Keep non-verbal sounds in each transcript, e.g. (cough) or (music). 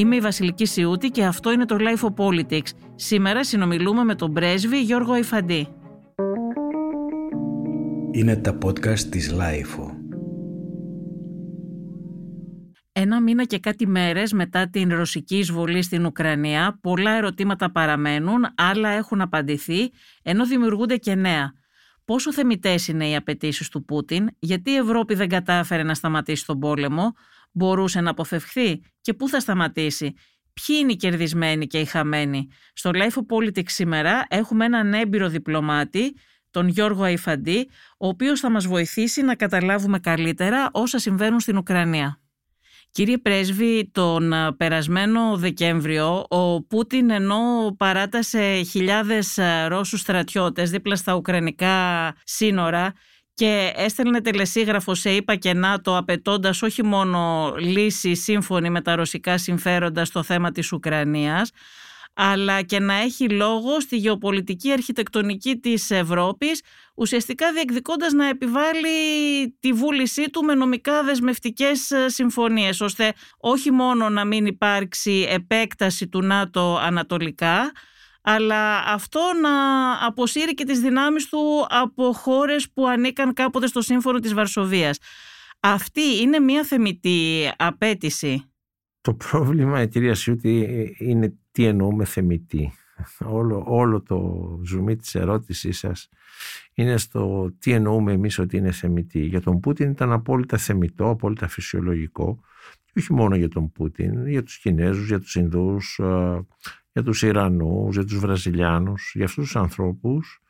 Είμαι η Βασιλική Σιούτη και αυτό είναι το Life of Politics. Σήμερα συνομιλούμε με τον πρέσβη Γιώργο Αϊφαντή. Είναι τα podcast της Life. Ένα μήνα και κάτι μέρες μετά την ρωσική εισβολή στην Ουκρανία, πολλά ερωτήματα παραμένουν, άλλα έχουν απαντηθεί, ενώ δημιουργούνται και νέα. Πόσο θεμητές είναι οι απαιτήσεις του Πούτιν, γιατί η Ευρώπη δεν κατάφερε να σταματήσει τον πόλεμο, μπορούσε να αποφευχθεί και πού θα σταματήσει. Ποιοι είναι οι κερδισμένοι και οι χαμένοι; Στο Life of Politics σήμερα έχουμε έναν έμπειρο διπλωμάτη, τον Γιώργο Αϊφαντή, ο οποίος θα μας βοηθήσει να καταλάβουμε καλύτερα όσα συμβαίνουν στην Ουκρανία. Κύριε Πρέσβη, τον περασμένο Δεκέμβριο ο Πούτιν ενώ παράτασε χιλιάδες Ρώσους στρατιώτες δίπλα στα Ουκρανικά σύνορα και έστελνε τελεσίγραφο σε ΙΠΑ και ΝΑΤΟ απαιτώντας όχι μόνο λύση σύμφωνη με τα ρωσικά συμφέροντα στο θέμα της Ουκρανίας αλλά και να έχει λόγο στη γεωπολιτική αρχιτεκτονική της Ευρώπης ουσιαστικά διεκδικώντας να επιβάλλει τη βούλησή του με νομικά δεσμευτικές συμφωνίες ώστε όχι μόνο να μην υπάρξει επέκταση του ΝΑΤΟ ανατολικά αλλά αυτό να αποσύρει και τις δυνάμεις του από χώρες που ανήκαν κάποτε στο σύμφωνο της Βαρσοβίας. Αυτή είναι μια θεμητή απέτηση. Το πρόβλημα, κυρία Σιούτη, είναι τι εννοούμε θεμητή. Όλο, όλο το ζουμί της ερώτησής σας είναι στο τι εννοούμε εμείς ότι είναι θεμητή. Για τον Πούτιν ήταν απόλυτα θεμητό, απόλυτα φυσιολογικό και όχι μόνο για τον Πούτιν, για τους Κινέζους, για τους Ινδούς, ε, για τους Ιρανούς, για τους Βραζιλιάνους, για αυτούς τους ανθρώπους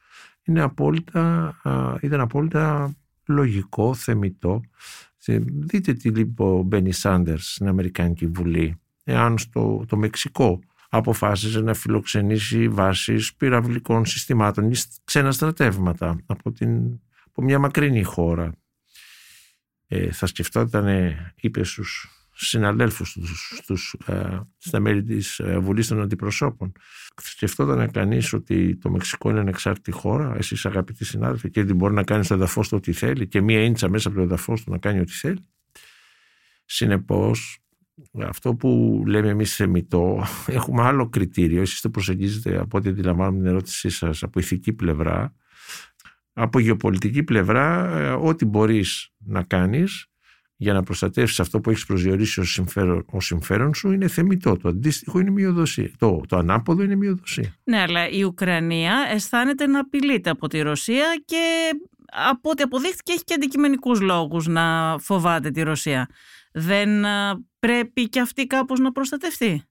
είναι απόλυτα, ήταν απόλυτα λογικό, θεμητό. Δείτε τι είπε ο Μπένι Σάντερς στην Αμερικάνικη Βουλή εάν στο το Μεξικό αποφάσιζε να φιλοξενήσει βάσεις πυραυλικών συστημάτων ή ξένα στρατεύματα από, την, από μια μακρινή χώρα. Ε, θα σκεφτόταν, είπε στους συναδέλφους τους, στους, ε, στα μέλη της ε, Βουλής των Αντιπροσώπων. Σκεφτόταν κανείς ότι το Μεξικό είναι ανεξάρτητη χώρα, εσείς αγαπητοί συνάδελφοι, και ότι μπορεί να κάνεις στο εδαφός του ό,τι θέλει και μία ίντσα μέσα από το εδαφός του να κάνει ό,τι θέλει. Συνεπώς, αυτό που λέμε εμείς θεμητό, (laughs) έχουμε άλλο κριτήριο. Εσείς το προσεγγίζετε από ό,τι αντιλαμβάνομαι την ερώτησή σας από ηθική πλευρά. Από γεωπολιτική πλευρά, ε, ό,τι μπορείς να κάνεις για να προστατεύσεις αυτό που έχεις προσδιορίσει ως συμφέρον, συμφέρον σου είναι θεμητό. Το αντίστοιχο είναι μειοδοσία. Το, το ανάποδο είναι μειοδοσία. Ναι, αλλά η Ουκρανία αισθάνεται να απειλείται από τη Ρωσία και από ό,τι αποδείχθηκε έχει και αντικειμενικούς λόγους να φοβάται τη Ρωσία. Δεν πρέπει και αυτή κάπως να προστατευτεί;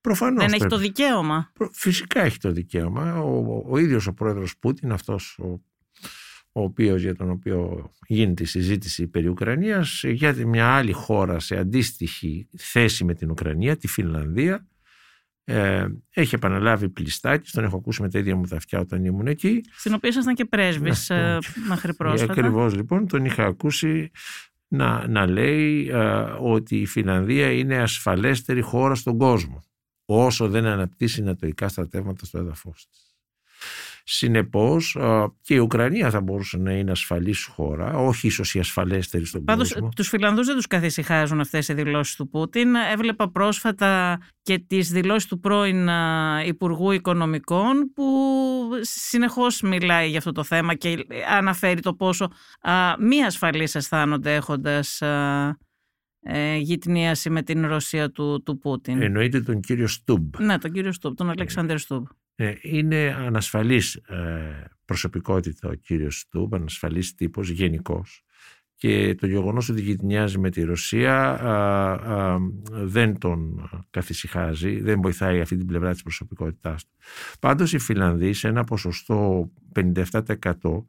Προφανώς Δεν έχει το δικαίωμα; Φυσικά έχει το δικαίωμα. Ο, ο, ο ίδιος ο πρόεδρος Πούτιν, αυτός ο ο οποίος, για τον οποίο γίνεται η συζήτηση περί Ουκρανίας για μια άλλη χώρα σε αντίστοιχη θέση με την Ουκρανία, τη Φινλανδία ε, έχει επαναλάβει πλειστάκι, τον έχω ακούσει με τα ίδια μου τα αυτιά όταν ήμουν εκεί. Στην οποία ήσασταν και πρέσβης ναι, ε, μέχρι πρόσφατα. Ακριβώς λοιπόν τον είχα ακούσει να, να λέει ε, ότι η Φινλανδία είναι ασφαλέστερη χώρα στον κόσμο όσο δεν αναπτύσσει νατοικά στρατεύματα στο έδαφος της. Συνεπώς και η Ουκρανία θα μπορούσε να είναι ασφαλής χώρα, όχι ίσως η ασφαλέστερη στον Πάντως, κόσμο. Τους Φιλανδούς δεν τους καθησυχάζουν αυτές οι δηλώσεις του Πούτιν. Έβλεπα πρόσφατα και τις δηλώσεις του πρώην Υπουργού Οικονομικών που συνεχώς μιλάει για αυτό το θέμα και αναφέρει το πόσο μη ασφαλείς αισθάνονται έχοντας ε, γυτνίαση με την Ρωσία του, του Πούτιν. Εννοείται τον κύριο Στούμπ. Ναι, τον κύριο Στούμπ, τον Αλεξάνδρ Στούμπ. Ε, είναι ανασφαλής ε, προσωπικότητα ο κύριος Στούμπ, ανασφαλής τύπος γενικώ. Και το γεγονός ότι γυτνιάζει με τη Ρωσία δεν τον καθησυχάζει, δεν βοηθάει αυτή την πλευρά της προσωπικότητάς του. Πάντως οι Φιλανδοί σε ένα ποσοστό 57%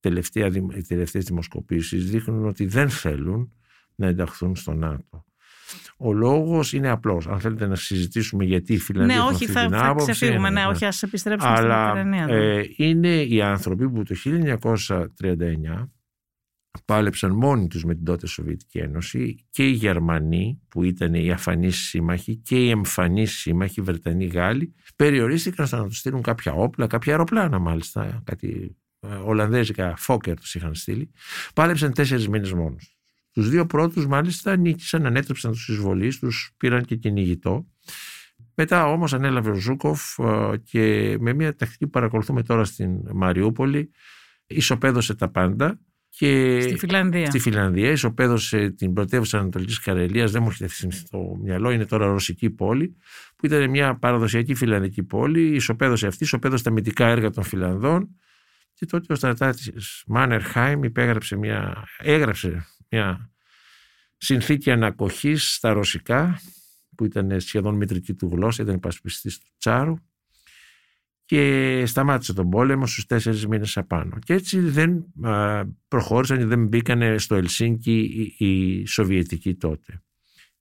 τελευταία, οι τελευταίες δημοσκοπήσεις δείχνουν ότι δεν θέλουν να ενταχθούν στο ΝΑΤΟ. Ο λόγος είναι απλός. Αν θέλετε να συζητήσουμε γιατί οι Φιλανδοί ναι, έχουν όχι, αυτή θα, την θα άποψη. ξεφύγουμε, ναι, ναι, όχι, ας επιστρέψουμε Αλλά, στην Ουκρανία. Ναι. Ε, είναι οι άνθρωποι που το 1939 πάλεψαν μόνοι τους με την τότε Σοβιετική Ένωση και οι Γερμανοί που ήταν οι αφανείς σύμμαχοι και οι εμφανείς σύμμαχοι, οι Βρετανοί Γάλλοι περιορίστηκαν στο να τους στείλουν κάποια όπλα, κάποια αεροπλάνα μάλιστα, κάτι ε, Ολλανδέζικα φόκερ τους είχαν στείλει. Πάλεψαν τέσσερις μήνες μόνος. Τους δύο πρώτους μάλιστα νίκησαν, ανέτρεψαν τους εισβολείς, τους πήραν και κυνηγητό. Μετά όμως ανέλαβε ο Ζούκοφ ε, και με μια τακτική που παρακολουθούμε τώρα στην Μαριούπολη ισοπαίδωσε τα πάντα και στη Φιλανδία. Στη Φιλανδία ισοπαίδωσε την πρωτεύουσα Ανατολικής Καρελίας, δεν μου έχετε στο μυαλό, είναι τώρα ρωσική πόλη, που ήταν μια παραδοσιακή φιλανδική πόλη. Ισοπαίδωσε αυτή, ισοπαίδωσε τα μυντικά έργα των Φιλανδών. Και τότε ο στρατάτη Μάνερχάιμ υπέγραψε μια, έγραψε μια συνθήκη ανακοχής στα ρωσικά, που ήταν σχεδόν μητρική του γλώσσα, ήταν υπασπιστής του Τσάρου και σταμάτησε τον πόλεμο στους τέσσερις μήνες απάνω. Και έτσι δεν προχώρησαν, δεν μπήκαν στο Ελσίνκι οι Σοβιετικοί τότε.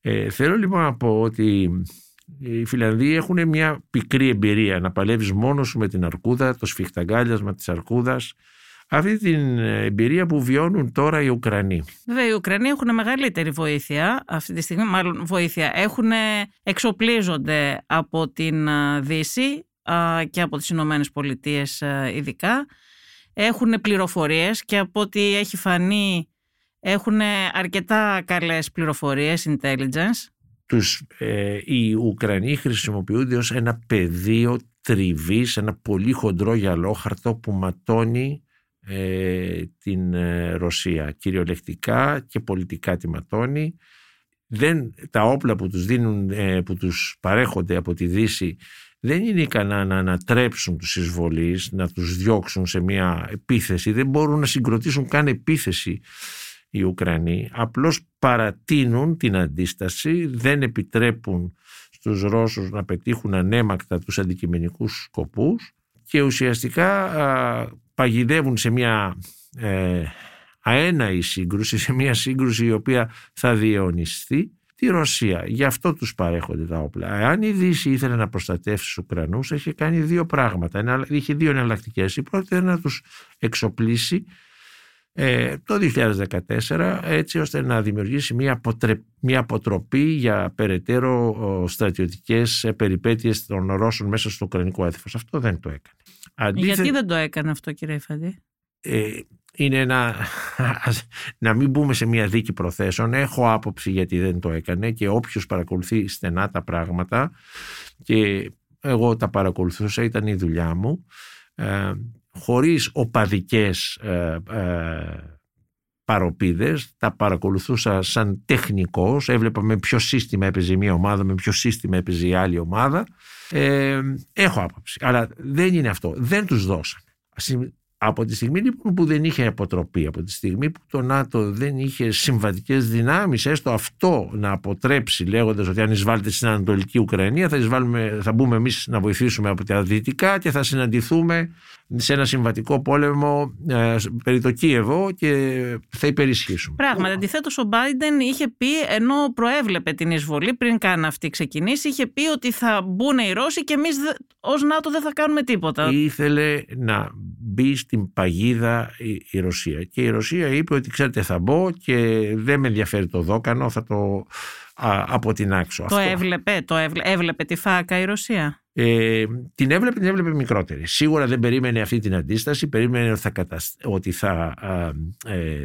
Ε, θέλω λοιπόν να πω ότι οι Φιλανδοί έχουν μια πικρή εμπειρία να παλεύεις μόνος σου με την αρκούδα, το σφιχταγκάλιασμα της αρκούδας, αυτή την εμπειρία που βιώνουν τώρα οι Ουκρανοί. Βέβαια, οι Ουκρανοί έχουν μεγαλύτερη βοήθεια αυτή τη στιγμή, μάλλον βοήθεια. Έχουν, εξοπλίζονται από την Δύση, και από τις Ηνωμένες Πολιτείες ειδικά. Έχουν πληροφορίες και από ό,τι έχει φανεί έχουν αρκετά καλές πληροφορίες, intelligence. Τους, ε, οι Ουκρανοί χρησιμοποιούνται ως ένα πεδίο τριβής, ένα πολύ χοντρό γυαλόχαρτο που ματώνει ε, την ε, Ρωσία. Κυριολεκτικά και πολιτικά τη ματώνει. Δεν, τα όπλα που τους, δίνουν, που τους παρέχονται από τη Δύση δεν είναι ικανά να ανατρέψουν τους εισβολείς, να τους διώξουν σε μια επίθεση. Δεν μπορούν να συγκροτήσουν καν επίθεση οι Ουκρανοί. Απλώς παρατείνουν την αντίσταση, δεν επιτρέπουν στους Ρώσους να πετύχουν ανέμακτα τους αντικειμενικούς σκοπούς και ουσιαστικά παγιδεύουν σε μια ε, αέναη σύγκρουση, σε μια σύγκρουση η οποία θα διαιωνιστεί τη Ρωσία. Γι' αυτό τους παρέχονται τα όπλα. Αν η Δύση ήθελε να προστατεύσει τους Ουκρανούς, είχε κάνει δύο πράγματα. Είχε δύο εναλλακτικές. Η πρώτη ήταν να τους εξοπλίσει ε, το 2014 έτσι ώστε να δημιουργήσει μια, αποτρε... μια αποτροπή για περαιτέρω στρατιωτικές ε, περιπέτειες των Ρώσων μέσα στο Ουκρανικό έθνος. Αυτό δεν το έκανε. Γιατί δεν το έκανε αυτό κύριε Φαντή. Ε, είναι ένα, να μην μπούμε σε μια δίκη προθέσεων. Έχω άποψη γιατί δεν το έκανε και όποιος παρακολουθεί στενά τα πράγματα και εγώ τα παρακολουθούσα, ήταν η δουλειά μου, ε, χωρίς οπαδικές ε, ε, παροπίδες, τα παρακολουθούσα σαν τεχνικός, έβλεπα με ποιο σύστημα έπαιζε μια ομάδα, με ποιο σύστημα έπαιζε η άλλη ομάδα. Ε, έχω άποψη, αλλά δεν είναι αυτό, δεν τους δώσανε. Από τη στιγμή λοιπόν που δεν είχε αποτροπή, από τη στιγμή που το ΝΑΤΟ δεν είχε συμβατικές δυνάμεις, έστω αυτό να αποτρέψει, λέγοντας ότι αν εισβάλλετε στην Ανατολική Ουκρανία, θα, εισβάλλουμε, θα μπούμε εμείς να βοηθήσουμε από τα δυτικά και θα συναντηθούμε σε ένα συμβατικό πόλεμο ε, περί το Κίεβο και θα υπερισχύσουμε. Πράγματι, αντιθέτως ο Μπάιντεν είχε πει, ενώ προέβλεπε την εισβολή πριν καν αυτή ξεκινήσει, είχε πει ότι θα μπουν οι Ρώσοι και εμείς ως ΝΑΤΟ δεν θα κάνουμε τίποτα. Ήθελε να μπει στην παγίδα η, Ρωσία. Και η Ρωσία είπε ότι ξέρετε θα μπω και δεν με ενδιαφέρει το δόκανο, θα το α, αποτινάξω. Το έβλεπε, το έβλεπε, έβλεπε τη φάκα η Ρωσία. Ε, την έβλεπε, την έβλεπε μικρότερη. Σίγουρα δεν περίμενε αυτή την αντίσταση, περίμενε ότι θα, ότι θα ε,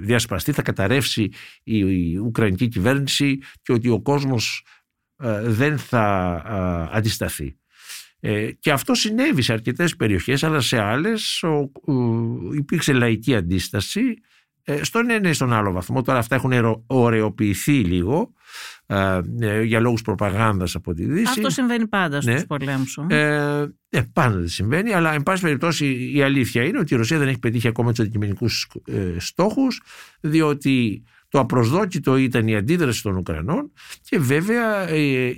διασπαστεί, θα καταρρεύσει η, η Ουκρανική κυβέρνηση και ότι ο κόσμος ε, δεν θα αντισταθεί. Ε, και αυτό συνέβη σε αρκετές περιοχές αλλά σε άλλες ο, υπήρξε λαϊκή αντίσταση ε, στον ένα ή στον άλλο βαθμό. Τώρα αυτά έχουν ωρεοποιηθεί λίγο ε, ε, για λόγους προπαγάνδας από τη Δύση. Αυτό συμβαίνει πάντα στους ναι. πολέμους. Ε, ε, πάντα δεν συμβαίνει, αλλά εν πάση περιπτώσει η αλήθεια είναι ότι η Ρωσία δεν έχει πετύχει ακόμα τους αντικειμενικούς ε, στόχους διότι το απροσδόκητο ήταν η αντίδραση των Ουκρανών και βέβαια ε,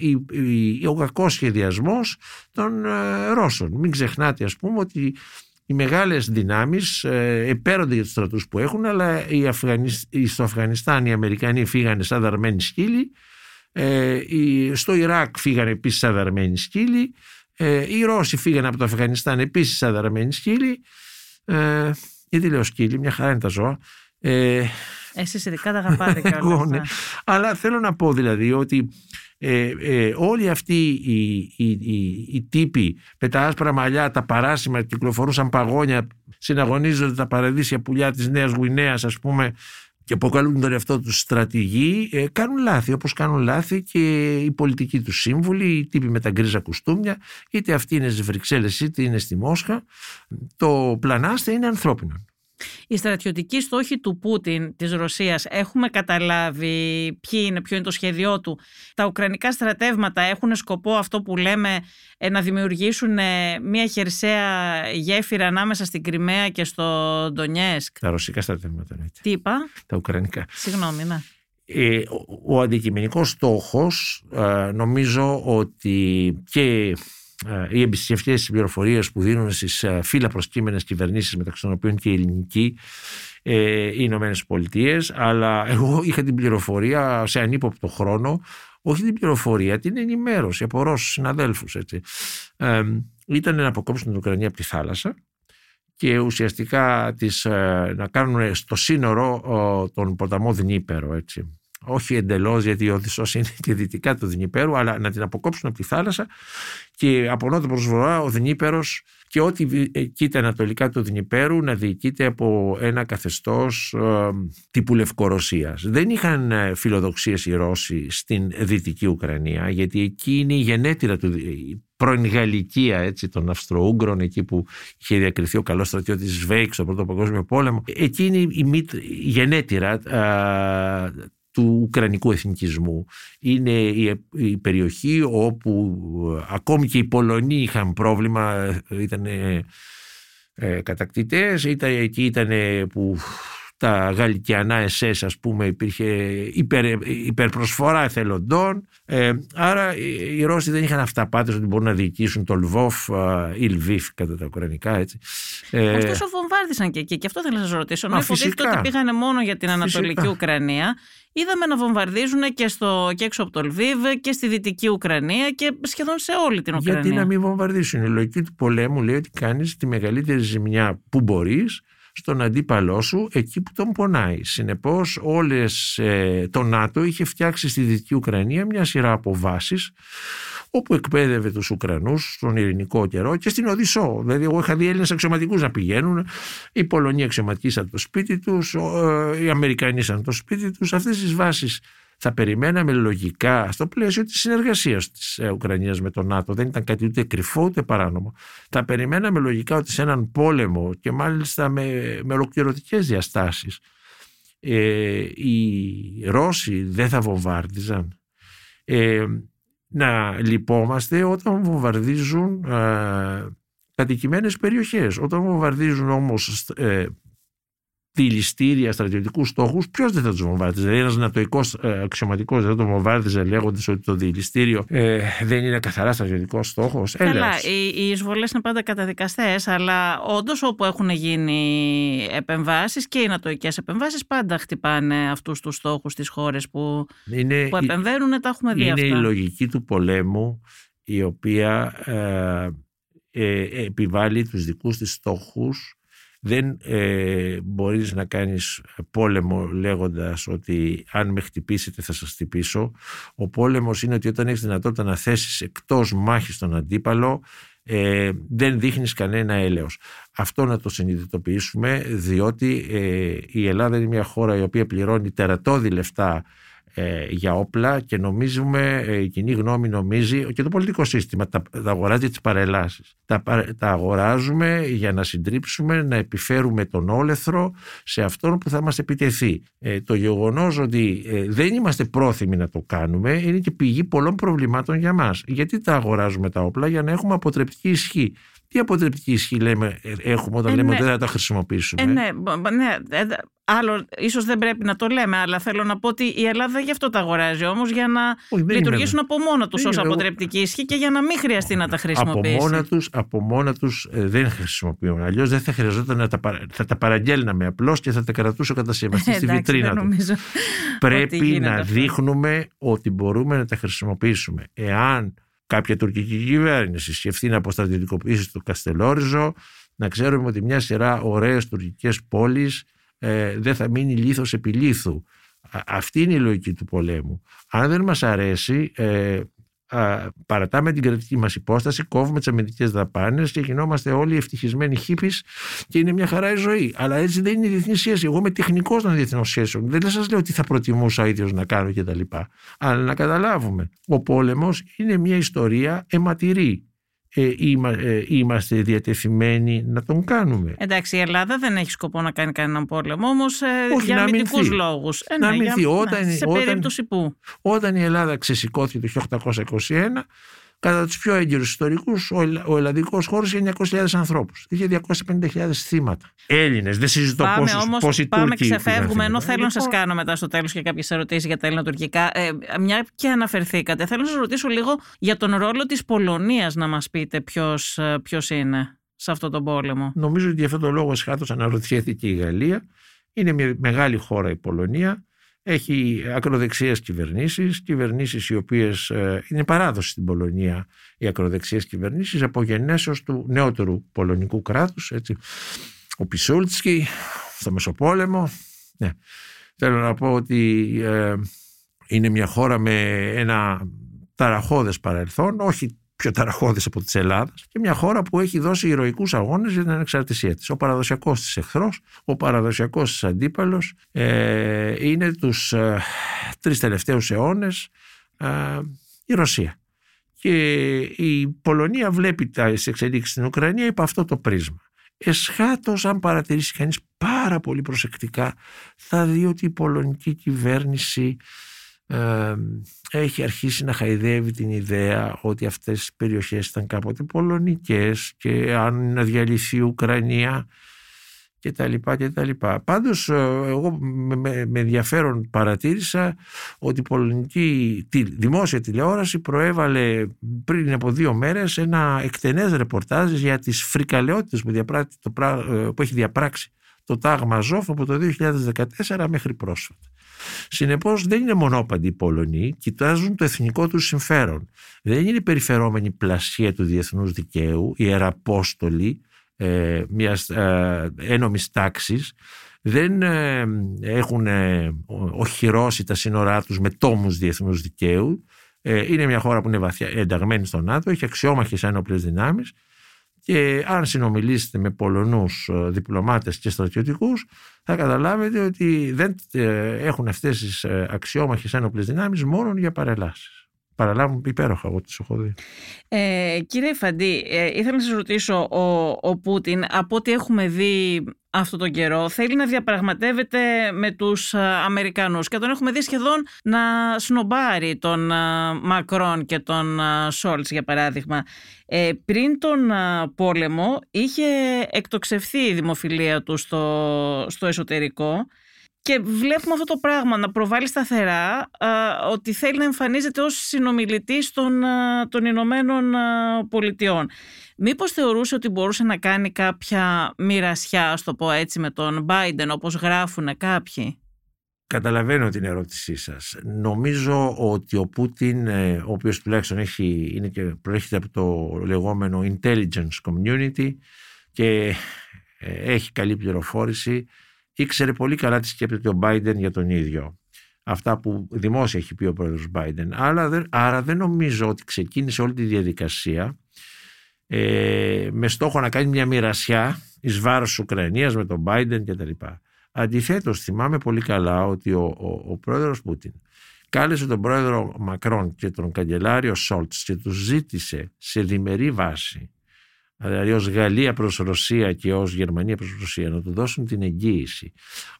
ο κακός σχεδιασμός των ε, Ρώσων. Μην ξεχνάτε ας πούμε ότι οι μεγάλες δυνάμεις ε, επέρονται για τους στρατούς που έχουν αλλά στο Αφγανιστάν οι Αμερικανοί φύγανε σαν δαρμένοι σκύλοι στο Ιράκ φύγανε επίσης σαν δαρμένοι σκύλοι οι Ρώσοι φύγανε από το Αφγανιστάν επίσης σαν δαρμένοι σκύλοι γιατί λέω σκύλοι, μια χαρά είναι τα ζώα. Εσείς ειδικά τα αγαπάτε (laughs) και όλα ναι. Αλλά θέλω να πω δηλαδή ότι ε, ε, όλοι αυτοί οι, οι, οι, οι τύποι με τα άσπρα μαλλιά, τα παράσημα κυκλοφορούσαν παγόνια, συναγωνίζονται τα παραδείσια πουλιά της Νέας Γουινέας ας πούμε και αποκαλούν τον εαυτό τους στρατηγοί, ε, κάνουν λάθη. Όπως κάνουν λάθη και οι πολιτικοί τους σύμβουλοι, οι τύποι με τα γκρίζα κουστούμια, είτε αυτοί είναι στις Βρυξέλλες είτε είναι στη Μόσχα. Το πλανάστε είναι ανθρώπινο. Οι στρατιωτικοί στόχοι του Πούτιν, της Ρωσίας, έχουμε καταλάβει ποιοι είναι, ποιο είναι το σχέδιό του. Τα ουκρανικά στρατεύματα έχουν σκοπό αυτό που λέμε ε, να δημιουργήσουν ε, μια χερσαία γέφυρα ανάμεσα στην Κρυμαία και στο Ντονιέσκ. Τα ρωσικά στρατεύματα. Τι είπα; Τα ουκρανικά. Συγγνώμη, ναι. Ε, ο αντικειμενικός στόχος ε, νομίζω ότι και ε, οι εμπιστευτικές πληροφορίε που δίνουν στις ε, φύλλα προσκύμενες κυβερνήσεις, μεταξύ των οποίων και η ελληνική, ε, οι Ηνωμένες Πολιτείες. Αλλά εγώ είχα την πληροφορία σε ανύποπτο χρόνο, όχι την πληροφορία, την ενημέρωση από Ρώσους συναδέλφους. Ε, ήταν να αποκόψουν την Ουκρανία από τη θάλασσα και ουσιαστικά τις, να κάνουν στο σύνορο τον ποταμό Δνήπερο έτσι όχι εντελώς, γιατί ο Οδυσσός είναι και δυτικά του Δνήπερου, αλλά να την αποκόψουν από τη θάλασσα και από νότο προ βορρά ο Δνήπερος και ό,τι κοίτα ανατολικά του Δνήπερου να διοικείται από ένα καθεστώς ε, τύπου Λευκορωσίας. Δεν είχαν ε, φιλοδοξίες οι Ρώσοι στην δυτική Ουκρανία, γιατί εκεί είναι η γενέτειρα του, η πρώην Γαλλικία έτσι, των Αυστροούγγρων, εκεί που είχε διακριθεί ο καλός στρατιώτης Σβέικ στον Πρώτο Παγκόσμιο Πόλεμο. Εκεί είναι η, η γενέτειρα ε, του Ουκρανικού εθνικισμού. Είναι η, περιοχή όπου ε, ακόμη και οι Πολωνοί είχαν πρόβλημα, ε, ήταν ε, κατακτητές, ήταν, εκεί ήταν που τα γαλλικιανά SS ας πούμε υπήρχε υπερ, υπερπροσφορά εθελοντών ε, άρα οι Ρώσοι δεν είχαν αυταπάτες ότι μπορούν να διοικήσουν το Λβόφ ή Λβίφ κατά τα ουκρανικά έτσι. Ε, Ωστόσο βομβάρδισαν και εκεί και αυτό θέλω να σας ρωτήσω. Μα υποτίθεται ότι πήγανε μόνο για την Ανατολική Ουκρανία είδαμε να βομβαρδίζουν και, στο, και έξω από το Λβίβ και στη Δυτική Ουκρανία και σχεδόν σε όλη την Ουκρανία. Γιατί να μην βομβαρδίσουν; Η λογική του πολέμου λέει ότι κάνεις τη μεγαλύτερη ζημιά που μπορείς στον αντίπαλό σου εκεί που τον πονάει. Συνεπώς όλες ε, το ΝΑΤΟ είχε φτιάξει στη Δυτική Ουκρανία μια σειρά από βάσεις όπου εκπαίδευε τους Ουκρανούς στον ειρηνικό καιρό και στην Οδυσσό. Δηλαδή εγώ είχα δει Έλληνες αξιωματικούς να πηγαίνουν, οι Πολωνοί αξιωματικοί σαν το σπίτι τους, ε, οι Αμερικανοί σαν το σπίτι τους. Αυτές τις βάσεις θα περιμέναμε λογικά στο πλαίσιο της συνεργασίας της ε, Ουκρανίας με τον ΝΑΤΟ. Δεν ήταν κάτι ούτε κρυφό ούτε παράνομο. Θα περιμέναμε λογικά ότι σε έναν πόλεμο και μάλιστα με, με ολοκληρωτικές διαστάσεις ε, οι Ρώσοι δεν θα βομβάρδιζαν. Ε, να λυπόμαστε όταν βομβαρδίζουν ε, κατοικημένες περιοχές. Όταν βομβαρδίζουν όμως ε, δηληστήρια, στρατιωτικούς στόχους, ποιος δεν θα τους βομβάρδιζε; Δηλαδή, ένας νατοϊκός ε, αξιωματικός δεν θα τον βομβάρδιζε λέγοντας ότι το δηληστήριο ε, δεν είναι καθαρά στρατιωτικός στόχος; Καλά, οι, οι εισβολές είναι πάντα καταδικαστές, αλλά όντως όπου έχουν γίνει επεμβάσεις και οι νατοϊκές επεμβάσεις πάντα χτυπάνε αυτούς τους στόχους στις χώρες που, που επεμβαίνουν. Τα έχουμε δει είναι αυτά. η λογική του πολέμου η οποία ε, ε, επιβάλλει τους δικούς της στόχους δεν ε, μπορείς να κάνεις πόλεμο λέγοντας ότι αν με χτυπήσετε θα σας χτυπήσω. Ο πόλεμος είναι ότι όταν έχεις δυνατότητα να θέσεις εκτός μάχης τον αντίπαλο ε, δεν δείχνεις κανένα έλεος. Αυτό να το συνειδητοποιήσουμε διότι ε, η Ελλάδα είναι μια χώρα η οποία πληρώνει τερατώδη λεφτά ε, για όπλα και νομίζουμε, ε, η κοινή γνώμη νομίζει και το πολιτικό σύστημα τα, τα αγοράζει τις παρελάσεις. Τα, τα αγοράζουμε για να συντρίψουμε, να επιφέρουμε τον όλεθρο σε αυτόν που θα μας επιτεθεί. Ε, το γεγονός ότι δεν είμαστε πρόθυμοι να το κάνουμε είναι και πηγή πολλών προβλημάτων για μας. Γιατί τα αγοράζουμε τα όπλα; Για να έχουμε αποτρεπτική ισχύ. Τι αποτρεπτική ισχύ λέμε, έχουμε όταν λέμε ναι. ότι δεν θα τα χρησιμοποιήσουμε; ναι, ναι, Άλλο, ίσως δεν πρέπει να το λέμε, αλλά θέλω να πω ότι η Ελλάδα γι' αυτό τα αγοράζει όμως για να λειτουργήσουν από μόνο τους ως αποτρεπτική ισχύ και για να μην χρειαστεί να τα χρησιμοποιήσει. Από μόνα τους από μόνα τους, ε, δεν χρησιμοποιούν. Αλλιώς δεν θα χρειαζόταν να τα, θα τα παραγγέλναμε απλώς και θα τα κρατούσε ο κατασκευαστή στη βιτρίνα του. Πρέπει να δείχνουμε ότι μπορούμε να τα χρησιμοποιήσουμε. Εάν κάποια τουρκική κυβέρνηση σκεφτεί να αποστρατιωτικοποιήσει το Καστελόριζο, να ξέρουμε ότι μια σειρά ωραίες τουρκικές πόλεις ε, δεν θα μείνει λίθος επί λίθου. Αυτή είναι η λογική του πολέμου. Αν δεν μας αρέσει, ε, παρατάμε την κρατική μας υπόσταση, κόβουμε τις αμυντικές δαπάνες και γινόμαστε όλοι ευτυχισμένοι χίπης και είναι μια χαρά η ζωή. Αλλά έτσι δεν είναι η διεθνή σχέση. Εγώ είμαι τεχνικός των διεθνών σχέσεων. Δεν σας λέω τι θα προτιμούσα ίδιος να κάνω κτλ. Αλλά να καταλάβουμε, ο πόλεμος είναι μια ιστορία αιματηρή ε, ε, είμαστε διατεθειμένοι να τον κάνουμε. Εντάξει, η Ελλάδα δεν έχει σκοπό να κάνει κανέναν πόλεμο, όμως ε, για αμυντικού λόγους. Ε, να ναι, για, όταν, ναι, σε περίπτωση που. Όταν η Ελλάδα ξεσηκώθηκε το 1821, Κατά τους πιο έγκυρους ιστορικούς, ο ελλαδικός χώρος είχε 900.000 ανθρώπους. Είχε 250.000 θύματα. Έλληνες, δεν συζητώ πάμε πόσους, όμως, πόσοι Πάμε, ξεφεύγουμε, ενώ θέλω να σας λοιπόν- κάνω μετά στο τέλος και κάποιες ερωτήσεις για τα ελληνοτουρκικά. Ε, μια και αναφερθήκατε, θέλω να σας ρωτήσω λίγο για τον ρόλο της Πολωνίας, να μας πείτε ποιος ε, είναι σε αυτό τον πόλεμο. Νομίζω ότι για αυτόν τον λόγο σχάτω αναρωτιέται και η Γαλλία. Είναι μια μεγάλη χώρα η Πολωνία έχει ακροδεξιές κυβερνήσεις, κυβερνήσεις οι οποίες ε, είναι παράδοση στην Πολωνία οι ακροδεξιές κυβερνήσεις από γενέσεως του νεότερου πολωνικού κράτους, έτσι. ο Πισούλτσκι στο Μεσοπόλεμο. Ναι. Θέλω να πω ότι ε, είναι μια χώρα με ένα ταραχώδες παρελθόν, όχι πιο ταραχώδης από της Ελλάδας και μια χώρα που έχει δώσει ηρωικούς αγώνες για την ανεξαρτησία της. Ο παραδοσιακός της εχθρός, ο παραδοσιακός της αντίπαλος ε, είναι τους ε, τρεις τελευταίους αιώνες ε, η Ρωσία. Και η Πολωνία βλέπει τα εξελίξεις στην Ουκρανία υπό αυτό το πρίσμα. Εσχάτως αν παρατηρήσει κανείς πάρα πολύ προσεκτικά θα δει ότι η πολωνική κυβέρνηση έχει αρχίσει να χαϊδεύει την ιδέα ότι αυτές οι περιοχές ήταν κάποτε πολωνικές και αν να διαλυθεί η Ουκρανία και τα λοιπά και τα λοιπά. Πάντως ε, εγώ με, με ενδιαφέρον παρατήρησα ότι η πολωνική τη, δημόσια τηλεόραση προέβαλε πριν από δύο μέρες ένα εκτενές ρεπορτάζ για τις φρικαλαιότητες που, το, ε, που έχει διαπράξει το τάγμα Ζόφ από το 2014 μέχρι πρόσφατα. Συνεπώς δεν είναι μονόπαντοι οι Πολωνοί, κοιτάζουν το εθνικό τους συμφέρον. Δεν είναι περιφερόμενη πλασία του διεθνούς δικαίου, οι εραπόστολοι ε, μιας ε, ένομης τάξης, δεν ε, έχουν ε, οχυρώσει τα σύνορά τους με τόμους διεθνούς δικαίου. Ε, είναι μια χώρα που είναι βαθιά ενταγμένη στο ΝΑΤΟ, έχει αξιόμαχες ένοπλες δυνάμεις και αν συνομιλήσετε με Πολωνούς ε, διπλωμάτες και στρατιωτικούς θα καταλάβετε ότι δεν ε, έχουν αυτές τις ε, αξιόμαχες ένοπλες δυνάμεις μόνο για παρελάσεις. Παραλάβουν υπέροχα, εγώ τις έχω δει. Ε, κύριε Φαντή, ήθελα να σας ρωτήσω, ο, ο Πούτιν, από ό,τι έχουμε δει αυτό τον καιρό θέλει να διαπραγματεύεται με τους Αμερικανούς και τον έχουμε δει σχεδόν να σνομπάρει τον Μακρόν και τον Σόλτς για παράδειγμα. Ε, πριν τον πόλεμο είχε εκτοξευθεί η δημοφιλία του στο, στο εσωτερικό και βλέπουμε αυτό το πράγμα να προβάλλει σταθερά ότι θέλει να εμφανίζεται ως συνομιλητής των, των Ηνωμένων Πολιτειών. Μήπως θεωρούσε ότι μπορούσε να κάνει κάποια μοιρασιά, ας το πω έτσι, με τον Biden όπως γράφουν κάποιοι; Καταλαβαίνω την ερώτησή σας. Νομίζω ότι ο Πούτιν, ε, ο οποίος τουλάχιστον έχει, είναι και προέρχεται από το λεγόμενο intelligence community και ε, έχει καλή πληροφόρηση, ήξερε πολύ καλά τι σκέπτεται ο Biden για τον ίδιο. Αυτά που δημόσια έχει πει ο πρόεδρος Biden. Άρα, άρα δεν νομίζω ότι ξεκίνησε όλη τη διαδικασία ε, με στόχο να κάνει μια μοιρασιά εις βάρος της Ουκρανίας με τον Biden κτλ. Αντιθέτως θυμάμαι πολύ καλά ότι ο, ο, ο πρόεδρος Πούτιν κάλεσε τον πρόεδρο Μακρόν και τον καγκελάριο Σόλτς και τους ζήτησε σε διμερή βάση δηλαδή ως Γαλλία προς Ρωσία και ως Γερμανία προς Ρωσία να του δώσουν την εγγύηση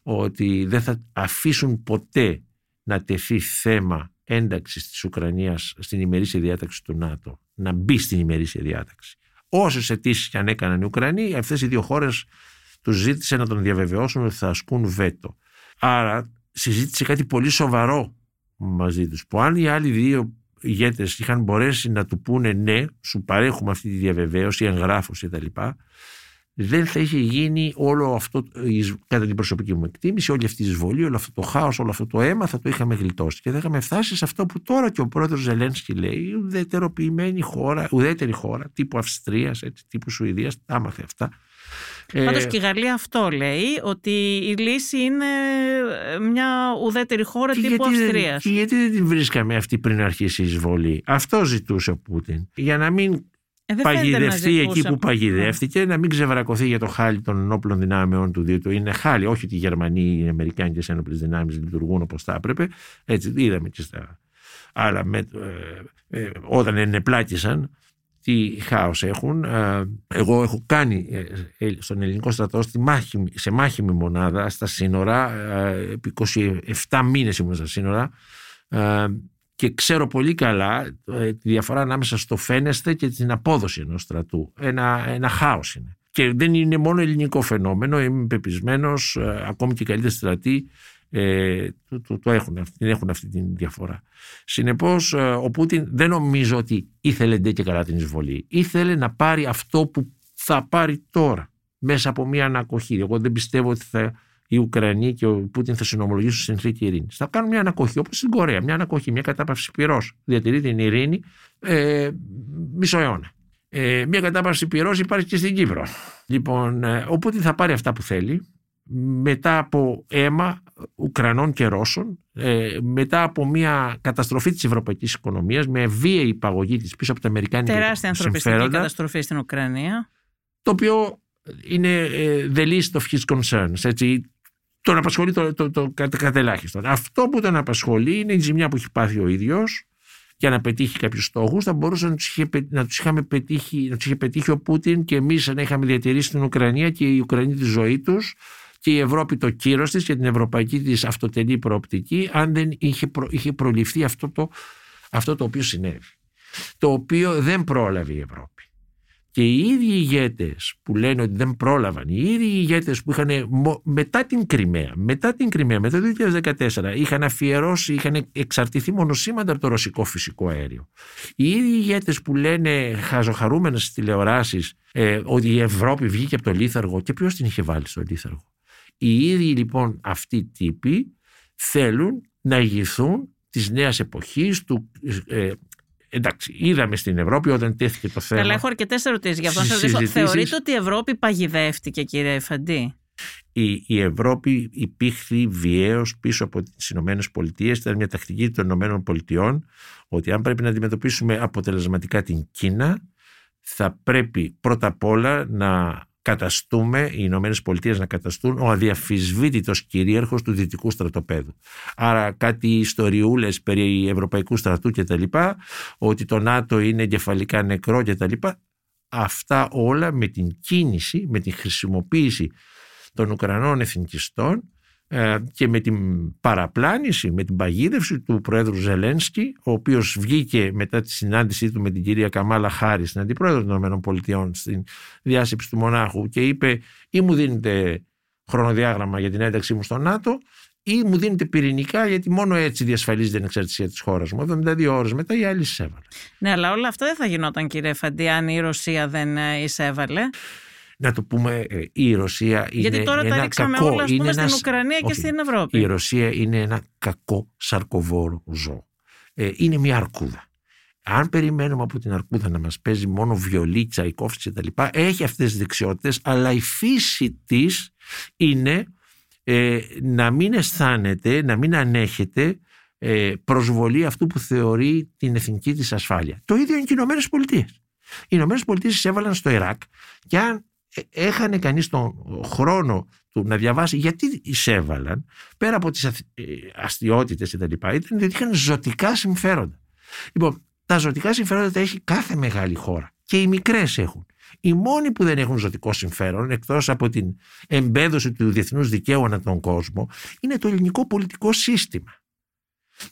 ότι δεν θα αφήσουν ποτέ να τεθεί θέμα ένταξης της Ουκρανίας στην ημερήσια διάταξη του ΝΑΤΟ να μπει στην ημερήσια διάταξη. Όσες αιτήσεις και αν έκαναν οι Ουκρανοί, αυτές οι δύο χώρες τους ζήτησε να τον διαβεβαιώσουν ότι θα ασκούν βέτο. Άρα συζήτησε κάτι πολύ σοβαρό μαζί τους. Που αν οι άλλοι δύο ηγέτες είχαν μπορέσει να του πούνε ναι, σου παρέχουμε αυτή τη διαβεβαίωση, εγγράφωση κτλ δεν θα είχε γίνει όλο αυτό, κατά την προσωπική μου εκτίμηση, όλη αυτή η εισβολή, όλο αυτό το χάος, όλο αυτό το αίμα θα το είχαμε γλιτώσει. Και θα είχαμε φτάσει σε αυτό που τώρα και ο πρόεδρος Ζελένσκι λέει, ουδετεροποιημένη χώρα, ουδέτερη χώρα, τύπου Αυστρίας, τύπου Σουηδίας, τα άμαθε αυτά. Ε, Πάντως και η Γαλλία αυτό λέει, ότι η λύση είναι μια ουδέτερη χώρα και τύπου γιατί δεν- Αυστρίας. και γιατί δεν την βρίσκαμε αυτή πριν αρχίσει η εισβολή; Αυτό ζητούσε ο Πούτιν. Για να μην Ε, δεν φαίνεται να παγιδευτεί εκεί ζητούσε. που παγιδεύτηκε, να μην ξεβρακωθεί για το χάλι των ενόπλων δυνάμεων του Δίτου. Είναι χάλι, όχι ότι οι Γερμανοί, οι Αμερικάνικε ένοπλε δυνάμεις λειτουργούν όπως θα έπρεπε. Έτσι, είδαμε και στα άλλα. Με, ε, ε, όταν ενεπλάκησαν, τι χάος έχουν. Ε, εγώ έχω κάνει ε, ε, στον ελληνικό στρατό στη μάχη, σε μάχημη μονάδα στα σύνορα, ε, επί 27 μήνες ήμουν στα σύνορα ε, και ξέρω πολύ καλά ε, τη διαφορά ανάμεσα στο φαίνεστε και την απόδοση ενός στρατού. Ένα, ένα χάος είναι. Και δεν είναι μόνο ελληνικό φαινόμενο, είμαι πεπισμένος, ε, ακόμη και οι καλύτεροι στρατοί ε, το, το, το έχουν, την έχουν αυτή τη διαφορά. Συνεπώς ε, ο Πούτιν δεν νομίζω ότι ήθελε ντε και καλά την εισβολή. Ήθελε να πάρει αυτό που θα πάρει τώρα μέσα από μια ανακοχή. Εγώ δεν πιστεύω ότι θα, οι Ουκρανοί και ο Πούτιν θα συνομολογήσουν συνθήκη ειρήνης. Θα κάνουν μια ανακοχή όπως στην Κορέα. Μια ανακοχή, μια κατάπαυση πυρός. Διατηρεί την ειρήνη ε, μισό αιώνα. Ε, μια κατάπαυση πυρός υπάρχει και στην Κύπρο. Λοιπόν, ε, ο Πούτιν θα πάρει αυτά που θέλει μετά από αίμα Ουκρανών και Ρώσων, ε, μετά από μια καταστροφή της ευρωπαϊκής οικονομίας με βίαιη υπαγωγή της πίσω από τα Αμερικάνικα Τεράστια ανθρωπιστική συμφέροντα, καταστροφή στην Ουκρανία. το οποίο είναι ε, the least of his concerns. Έτσι, τον απασχολεί το, το, το, το κατελάχιστον. Αυτό που τον απασχολεί είναι η ζημιά που έχει πάθει ο ίδιος για να πετύχει κάποιους στόχους. Θα μπορούσε να τους είχε, να τους είχαμε πετύχει, να τους είχε πετύχει ο Πούτιν και εμείς να είχαμε διατηρήσει την Ουκρανία και οι Ουκρανοί τη ζωή τους και η Ευρώπη το κύρο τη και την ευρωπαϊκή της αυτοτελή προοπτική, αν δεν είχε, προ, είχε προληφθεί αυτό το, αυτό το οποίο συνέβη. Το οποίο δεν πρόλαβε η Ευρώπη. Και οι ίδιοι ηγέτες που λένε ότι δεν πρόλαβαν, οι ίδιοι ηγέτες που είχαν μετά την Κρυμαία, μετά την Κρυμαία, μετά το 2014, είχαν αφιερώσει, είχαν εξαρτηθεί μονοσήμαντα από το ρωσικό φυσικό αέριο. Οι ίδιοι ηγέτες που λένε χαζοχαρούμενες στις τηλεοράσεις ε, ότι η Ευρώπη βγήκε από το λίθαργο και ποιος την είχε βάλει στο λίθαργο; Οι ίδιοι λοιπόν αυτοί οι τύποι θέλουν να ηγηθούν της νέας εποχής, του, ε, εντάξει, είδαμε στην Ευρώπη όταν τέθηκε το θέμα. Καλά, έχω αρκετές ερωτήσεις γι' αυτό. Στις Συζητήσεις... συζητήσεις- Θεωρείτε ότι η Ευρώπη παγιδεύτηκε, κύριε Εφαντή; η, η Ευρώπη υπήρχε βιαίως πίσω από τις Ηνωμένες Πολιτείες. Ήταν μια τακτική των Ηνωμένων Πολιτειών ότι αν πρέπει να αντιμετωπίσουμε αποτελεσματικά την Κίνα, θα πρέπει πρώτα απ' όλα να καταστούμε, οι Ηνωμένες Πολιτείες να καταστούν ο αδιαφυσβήτητος κυρίαρχος του δυτικού στρατοπέδου. Άρα κάτι ιστοριούλες περί Ευρωπαϊκού στρατού κτλ. Ότι το ΝΑΤΟ είναι εγκεφαλικά νεκρό κτλ. Αυτά όλα με την κίνηση, με την χρησιμοποίηση των Ουκρανών εθνικιστών ε, και με την παραπλάνηση, με την παγίδευση του Προέδρου Ζελένσκι, ο οποίος βγήκε μετά τη συνάντησή του με την κυρία Καμάλα Χάρη, την Αντιπρόεδρο των ΗΠΑ, στην διάσκεψη του Μονάχου και είπε ή μου δίνετε χρονοδιάγραμμα για την ένταξή μου στο ΝΑΤΟ ή μου δίνετε πυρηνικά γιατί μόνο έτσι διασφαλίζεται την εξαρτησία της χώρας μου. 72 ώρες μετά οι άλλοι εισέβαλαν. Ναι, αλλά όλα αυτά δεν θα γινόταν, κύριε Εφαντή, αν η Ρωσία δεν ε, εισέβαλε. Να το πούμε, ε, η Ρωσία είναι Γιατί τώρα ένα τα ρίξαμε κακό, όλα ας πούμε, είναι στην ένας- Ουκρανία και όχι. στην Ευρώπη. Η Ρωσία είναι ένα κακό σαρκοβόρο ζώο. Ε, είναι μια αρκούδα. Αν περιμένουμε από την αρκούδα να μας παίζει μόνο βιολί, τσαϊκόφτς και τα λοιπά, έχει αυτές τις δεξιότητες, αλλά η φύση της είναι ε, να μην αισθάνεται, να μην ανέχεται ε, προσβολή αυτού που θεωρεί την εθνική της ασφάλεια. Το ίδιο είναι και οι Ηνωμένες Πολιτείες. Οι Ηνωμένες Πολιτείες εισέβαλαν στο Ιράκ και αν ε, έχανε κανείς τον χρόνο του να διαβάσει γιατί εισέβαλαν, πέρα από τις αθ- ε, αστιότητες και τα λοιπά, ήταν ότι είχαν ζωτικά συμφέροντα. Λοιπόν, τα ζωτικά συμφέροντα τα έχει κάθε μεγάλη χώρα και οι μικρές έχουν. Οι μόνοι που δεν έχουν ζωτικό συμφέρον, εκτός από την εμπέδωση του διεθνούς δικαίου ανά τον κόσμο, είναι το ελληνικό πολιτικό σύστημα,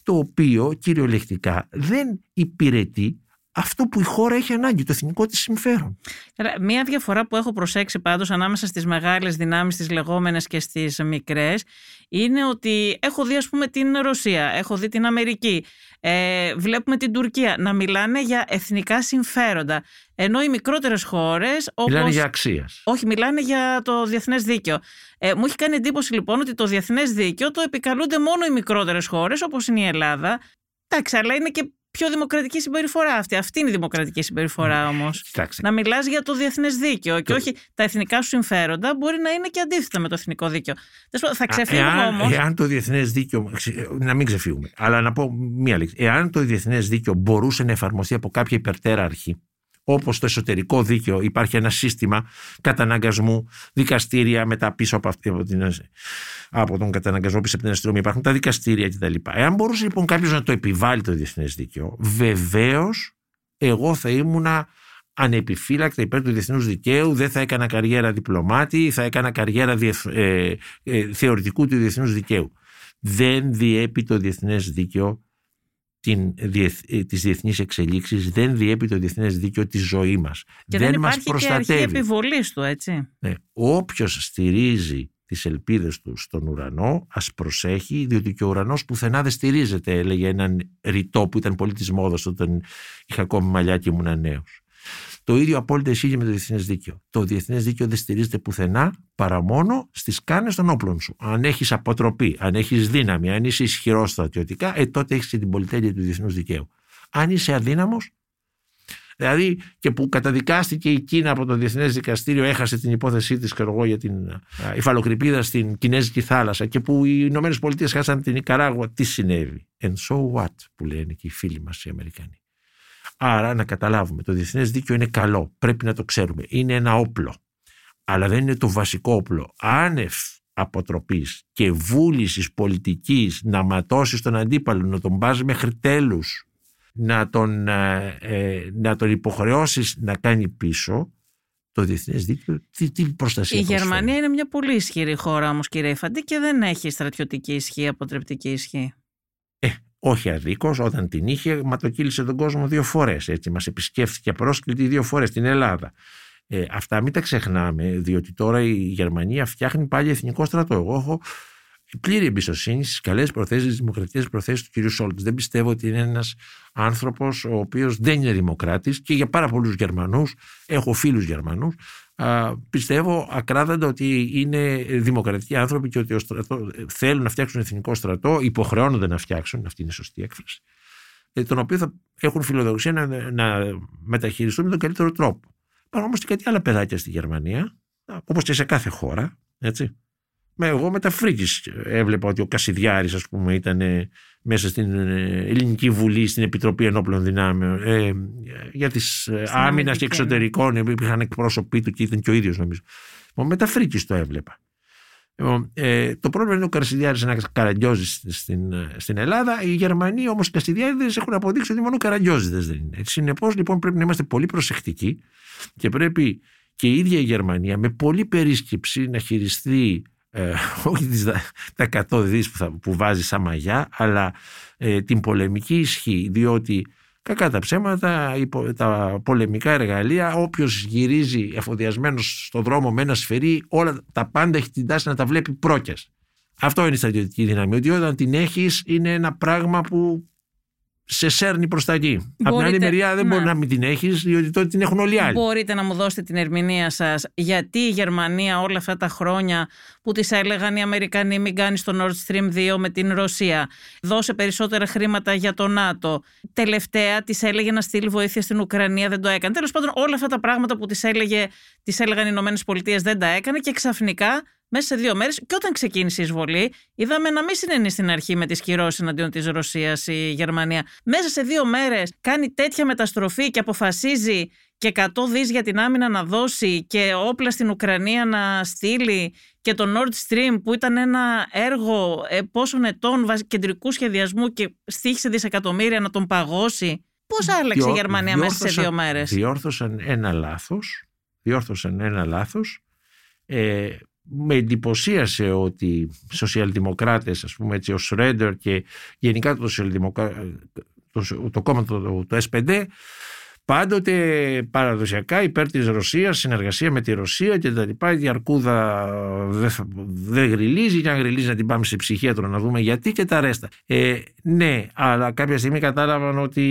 το οποίο κυριολεκτικά δεν υπηρετεί αυτό που η χώρα έχει ανάγκη, το εθνικό της συμφέρον. Καλά, Μία διαφορά που έχω προσέξει πάντως ανάμεσα στις μεγάλες δυνάμεις, τις λεγόμενες και στις μικρές, είναι ότι έχω δει ας πούμε την Ρωσία, έχω δει την Αμερική, ε, βλέπουμε την Τουρκία να μιλάνε για εθνικά συμφέροντα. Ενώ οι μικρότερες χώρες, όπως... Μιλάνε για αξίας. Όχι, μιλάνε για το διεθνές δίκαιο. Ε, μου έχει κάνει εντύπωση λοιπόν ότι το διεθνές δίκαιο το επικαλούνται μόνο οι μικρότερες χώρες, όπως είναι η Ελλάδα. Εντάξει, αλλά είναι και πιο δημοκρατική συμπεριφορά αυτή. Αυτή είναι η δημοκρατική συμπεριφορά Ναι, όμως. Κοιτάξτε, Να μιλάς για το διεθνές δίκαιο και Το- όχι τα εθνικά σου συμφέροντα μπορεί να είναι και αντίθετα με το εθνικό δίκαιο. Τέλος πάντων, Θα Α, ξεφύγουμε εάν, όμως. εάν το διεθνές δίκαιο. ξε- Να μην ξεφύγουμε. Αλλά να πω μία λέξη. Εάν το διεθνές δίκαιο μπορούσε να εφαρμοστεί από κάποια υπερτέρα αρχή, όπως το εσωτερικό δίκαιο, υπάρχει ένα σύστημα καταναγκασμού, δικαστήρια μετά πίσω από, αυτή, από, την, από τον καταναγκασμό πίσω από την αστυνομία, υπάρχουν τα δικαστήρια κτλ. Εάν μπορούσε λοιπόν κάποιος να το επιβάλλει το διεθνές δίκαιο, βεβαίως εγώ θα ήμουνα ανεπιφύλακτα υπέρ του διεθνούς δικαίου, δεν θα έκανα καριέρα διπλωμάτη, θα έκανα καριέρα διεθ, ε, ε, θεωρητικού του διεθνούς δικαίου. Δεν διέπει το διεθνές δίκαιο την, διεθ, ε, τις διεθνείς εξελίξεις, δεν διέπει το διεθνές δίκαιο τη ζωή μας. Και δεν, δεν μας υπάρχει και αρχή προστατεύει. επιβολής του, έτσι. Ναι. Όποιος στηρίζει τις ελπίδες του στον ουρανό, ας προσέχει, διότι και ο ουρανός πουθενά δεν στηρίζεται, έλεγε έναν ρητό που ήταν πολύ της μόδας όταν είχα ακόμη μαλλιά και ήμουν νέος. Το ίδιο απόλυτα ισχύει και με το διεθνές δίκαιο. Το διεθνές δίκαιο δεν στηρίζεται πουθενά παρά μόνο στις κάνες των όπλων σου. Αν έχεις αποτροπή, αν έχεις δύναμη, αν είσαι ισχυρός στρατιωτικά, ε, τότε έχεις και την πολυτέλεια του διεθνούς δικαίου. Αν είσαι αδύναμος, δηλαδή και που καταδικάστηκε η Κίνα από το Διεθνές Δικαστήριο, έχασε την υπόθεσή της, ξέρω εγώ, για την α, υφαλοκρηπίδα στην Κινέζικη θάλασσα και που οι Ηνωμένες Πολιτείες χάσαν την Ικαράγουα, τι συνέβη; And so what, που λένε και οι φίλοι μας οι Αμερικανοί. Άρα να καταλάβουμε, το διεθνές δίκαιο είναι καλό, πρέπει να το ξέρουμε. Είναι ένα όπλο, αλλά δεν είναι το βασικό όπλο. Άνευ αποτροπής και βούλησης πολιτικής να ματώσεις τον αντίπαλο, να τον πας μέχρι τέλους, να τον, ε, ε, να τον υποχρεώσεις να κάνει πίσω, το διεθνές δίκαιο τι, τι προστασία Η προσφέρει. Γερμανία είναι μια πολύ ισχυρή χώρα όμως, κύριε Φαντή, και δεν έχει στρατιωτική ισχύ, αποτρεπτική ισχύ. Όχι αδίκως, όταν την είχε ματοκύλησε τον κόσμο δύο φορές. Έτσι, μας επισκέφθηκε πρόσκλητη δύο φορές στην Ελλάδα. Ε, αυτά μην τα ξεχνάμε, διότι τώρα η Γερμανία φτιάχνει πάλι εθνικό στρατό. Εγώ έχω πλήρη εμπιστοσύνη στις καλές προθέσεις, τις δημοκρατικές προθέσεις του κ. Σόλτς. Δεν πιστεύω ότι είναι ένας άνθρωπος ο οποίος δεν είναι δημοκράτης και για πάρα πολλούς Γερμανούς, έχω φίλους Γερμανούς, πιστεύω ακράδαντα ότι είναι δημοκρατικοί άνθρωποι και ότι ο στρατό, θέλουν να φτιάξουν εθνικό στρατό, υποχρεώνονται να φτιάξουν, αυτή είναι η σωστή έκφραση, ε, τον οποίο θα έχουν φιλοδοξία να, να μεταχειριστούν με τον καλύτερο τρόπο. Υπάρχουν όμως και κάτι άλλα παιδάκια στη Γερμανία, όπως και σε κάθε χώρα, έτσι. Με, εγώ με τα φρίκης έβλεπα ότι ο Κασιδιάρης ας πούμε ήταν μέσα στην Ελληνική Βουλή στην Επιτροπή Ενόπλων Δυνάμεων ε, για τις άμυνας και εξωτερικών υπήρχαν εκπρόσωποι του και ήταν και ο ίδιος νομίζω. Με τα φρίκης το έβλεπα. Ε, το πρόβλημα είναι ο Κασιδιάρης να καραγκιόζει στην, στην Ελλάδα. Οι Γερμανοί όμως οι Κασιδιάριδες έχουν αποδείξει ότι μόνο καραγκιόζιδες δεν είναι. Συνεπώς λοιπόν πρέπει να είμαστε πολύ προσεκτικοί και πρέπει και η ίδια η Γερμανία με πολύ περίσκεψη να χειριστεί ε, όχι τις, τα 100 δις που, θα, που βάζει σαν μαγιά, αλλά ε, την πολεμική ισχύ, διότι κακά τα ψέματα, τα πολεμικά εργαλεία, όποιος γυρίζει εφοδιασμένος στον δρόμο με ένα σφυρί, όλα τα πάντα έχει την τάση να τα βλέπει πρόκες. Αυτό είναι η στρατιωτική δύναμη, ότι όταν την έχεις είναι ένα πράγμα που σε σέρνει προς τα εκεί. Από την άλλη μεριά δεν να. μπορεί να μην την έχεις, διότι τότε την έχουν όλοι οι άλλοι. Μπορείτε να μου δώσετε την ερμηνεία σας, γιατί η Γερμανία όλα αυτά τα χρόνια που της έλεγαν οι Αμερικανοί μην κάνεις το Nord Stream 2 με την Ρωσία, δώσε περισσότερα χρήματα για το ΝΑΤΟ. Τελευταία της έλεγε να στείλει βοήθεια στην Ουκρανία, δεν το έκανε. Τέλος πάντων, όλα αυτά τα πράγματα που της τις έλεγαν οι Ηνωμένες Πολιτείες δεν τα έκανε και ξαφνικά μέσα σε δύο μέρες, και όταν ξεκίνησε η εισβολή, είδαμε να μην συνενείς στην αρχή με τις κυρώσεις εναντίον της Ρωσίας η Γερμανία. Μέσα σε δύο μέρες κάνει τέτοια μεταστροφή και αποφασίζει και 100 δις για την άμυνα να δώσει και όπλα στην Ουκρανία να στείλει και το Nord Stream που ήταν ένα έργο πόσων ετών κεντρικού σχεδιασμού και στήχησε δισεκατομμύρια να τον παγώσει. Πώς άλλαξε Διό, η Γερμανία μέσα σε δύο μέρες; Διόρθωσαν ένα λάθος. Διόρθωσαν ένα λάθος. Ε, με εντυπωσίασε ότι οι σοσιαλδημοκράτες, ας πούμε έτσι, ο Σρέντερ και γενικά το, το, το κόμμα το, το S5 πάντοτε παραδοσιακά υπέρ της Ρωσίας, συνεργασία με τη Ρωσία και τα λοιπά. Η Αρκούδα δεν δε γριλίζει και αν γριλίζει να την πάμε σε ψυχίατρο να δούμε γιατί και τα ρέστα. Ε, ναι, αλλά κάποια στιγμή κατάλαβαν ότι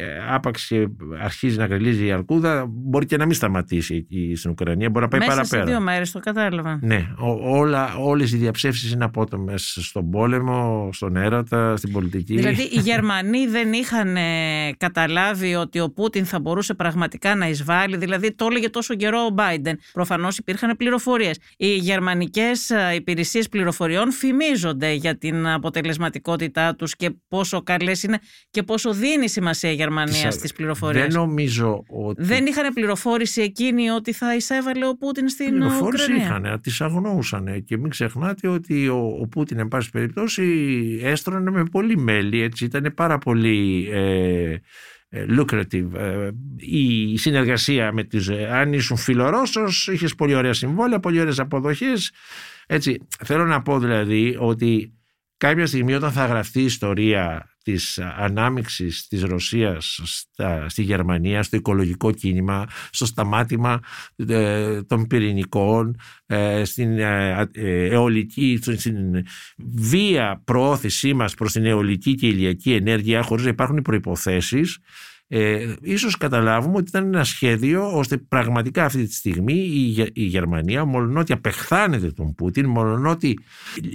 ε, άπαξ και αρχίζει να γριλίζει η Αρκούδα μπορεί και να μην σταματήσει στην Ουκρανία, μπορεί να πάει Μέσα παραπέρα. σε δύο μέρες το κατάλαβα. Ναι, ό, όλα, όλες οι διαψεύσεις είναι απότομες στον πόλεμο, στον έρωτα, στην πολιτική. Δηλαδή οι Γερμανοί δεν είχαν ε, καταλάβει ότι ο Πούτιν θα μπορούσε πραγματικά να εισβάλλει, δηλαδή το έλεγε τόσο καιρό ο Μπάιντεν. Προφανώς υπήρχαν πληροφορίες. Οι γερμανικές ε, υπηρεσίες πληροφοριών φημίζονται για την αποτελεσματικότητά τους και πόσο καλές είναι και πόσο δίνει σημασία η Γερμανία Τις- στις πληροφορίες. Δεν νομίζω ότι... Δεν είχαν πληροφόρηση εκείνη ότι θα εισέβαλε ο Πούτιν στην πληροφόρηση Ουκρανία. είχαν, τις αγνοούσαν και μην ξεχνάτε ότι ο, ο Πούτιν εν πάση περιπτώσει έστρωνε με πολύ μέλη έτσι ήταν πάρα πολύ ε, ε, lucrative. Ε, η συνεργασία με τις ε, αν ήσουν φιλορώσος είχες πολύ ωραία συμβόλαια, πολύ ωραίες αποδοχές. Έτσι θέλω να πω δηλαδή ότι κάποια στιγμή όταν θα γραφτεί η ιστορία της ανάμειξης της Ρωσίας στα, στη Γερμανία, στο οικολογικό κίνημα, στο σταμάτημα ε, των πυρηνικών, ε, στην ε, ε, αιωλική, στην βία προώθησή μας προς την αιωλική και ηλιακή ενέργεια χωρίς να υπάρχουν οι προϋποθέσεις ε, ίσως καταλάβουμε ότι ήταν ένα σχέδιο ώστε πραγματικά αυτή τη στιγμή η, Γε- η Γερμανία μολονότι απεχθάνεται τον Πούτιν μολονότι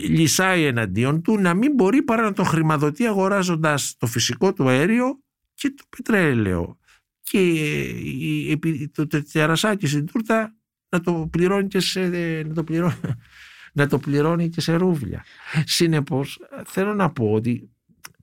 λυσάει εναντίον του να μην μπορεί παρά να τον χρηματοδοτεί αγοράζοντας το φυσικό του αέριο και το πετρέλαιο και η- επί- το τε- τερασάκι στην τούρτα να το πληρώνει και σε, να το πληρώνει, (laughs) να το πληρώνει και σε ρούβλια. Συνεπώς θέλω να πω ότι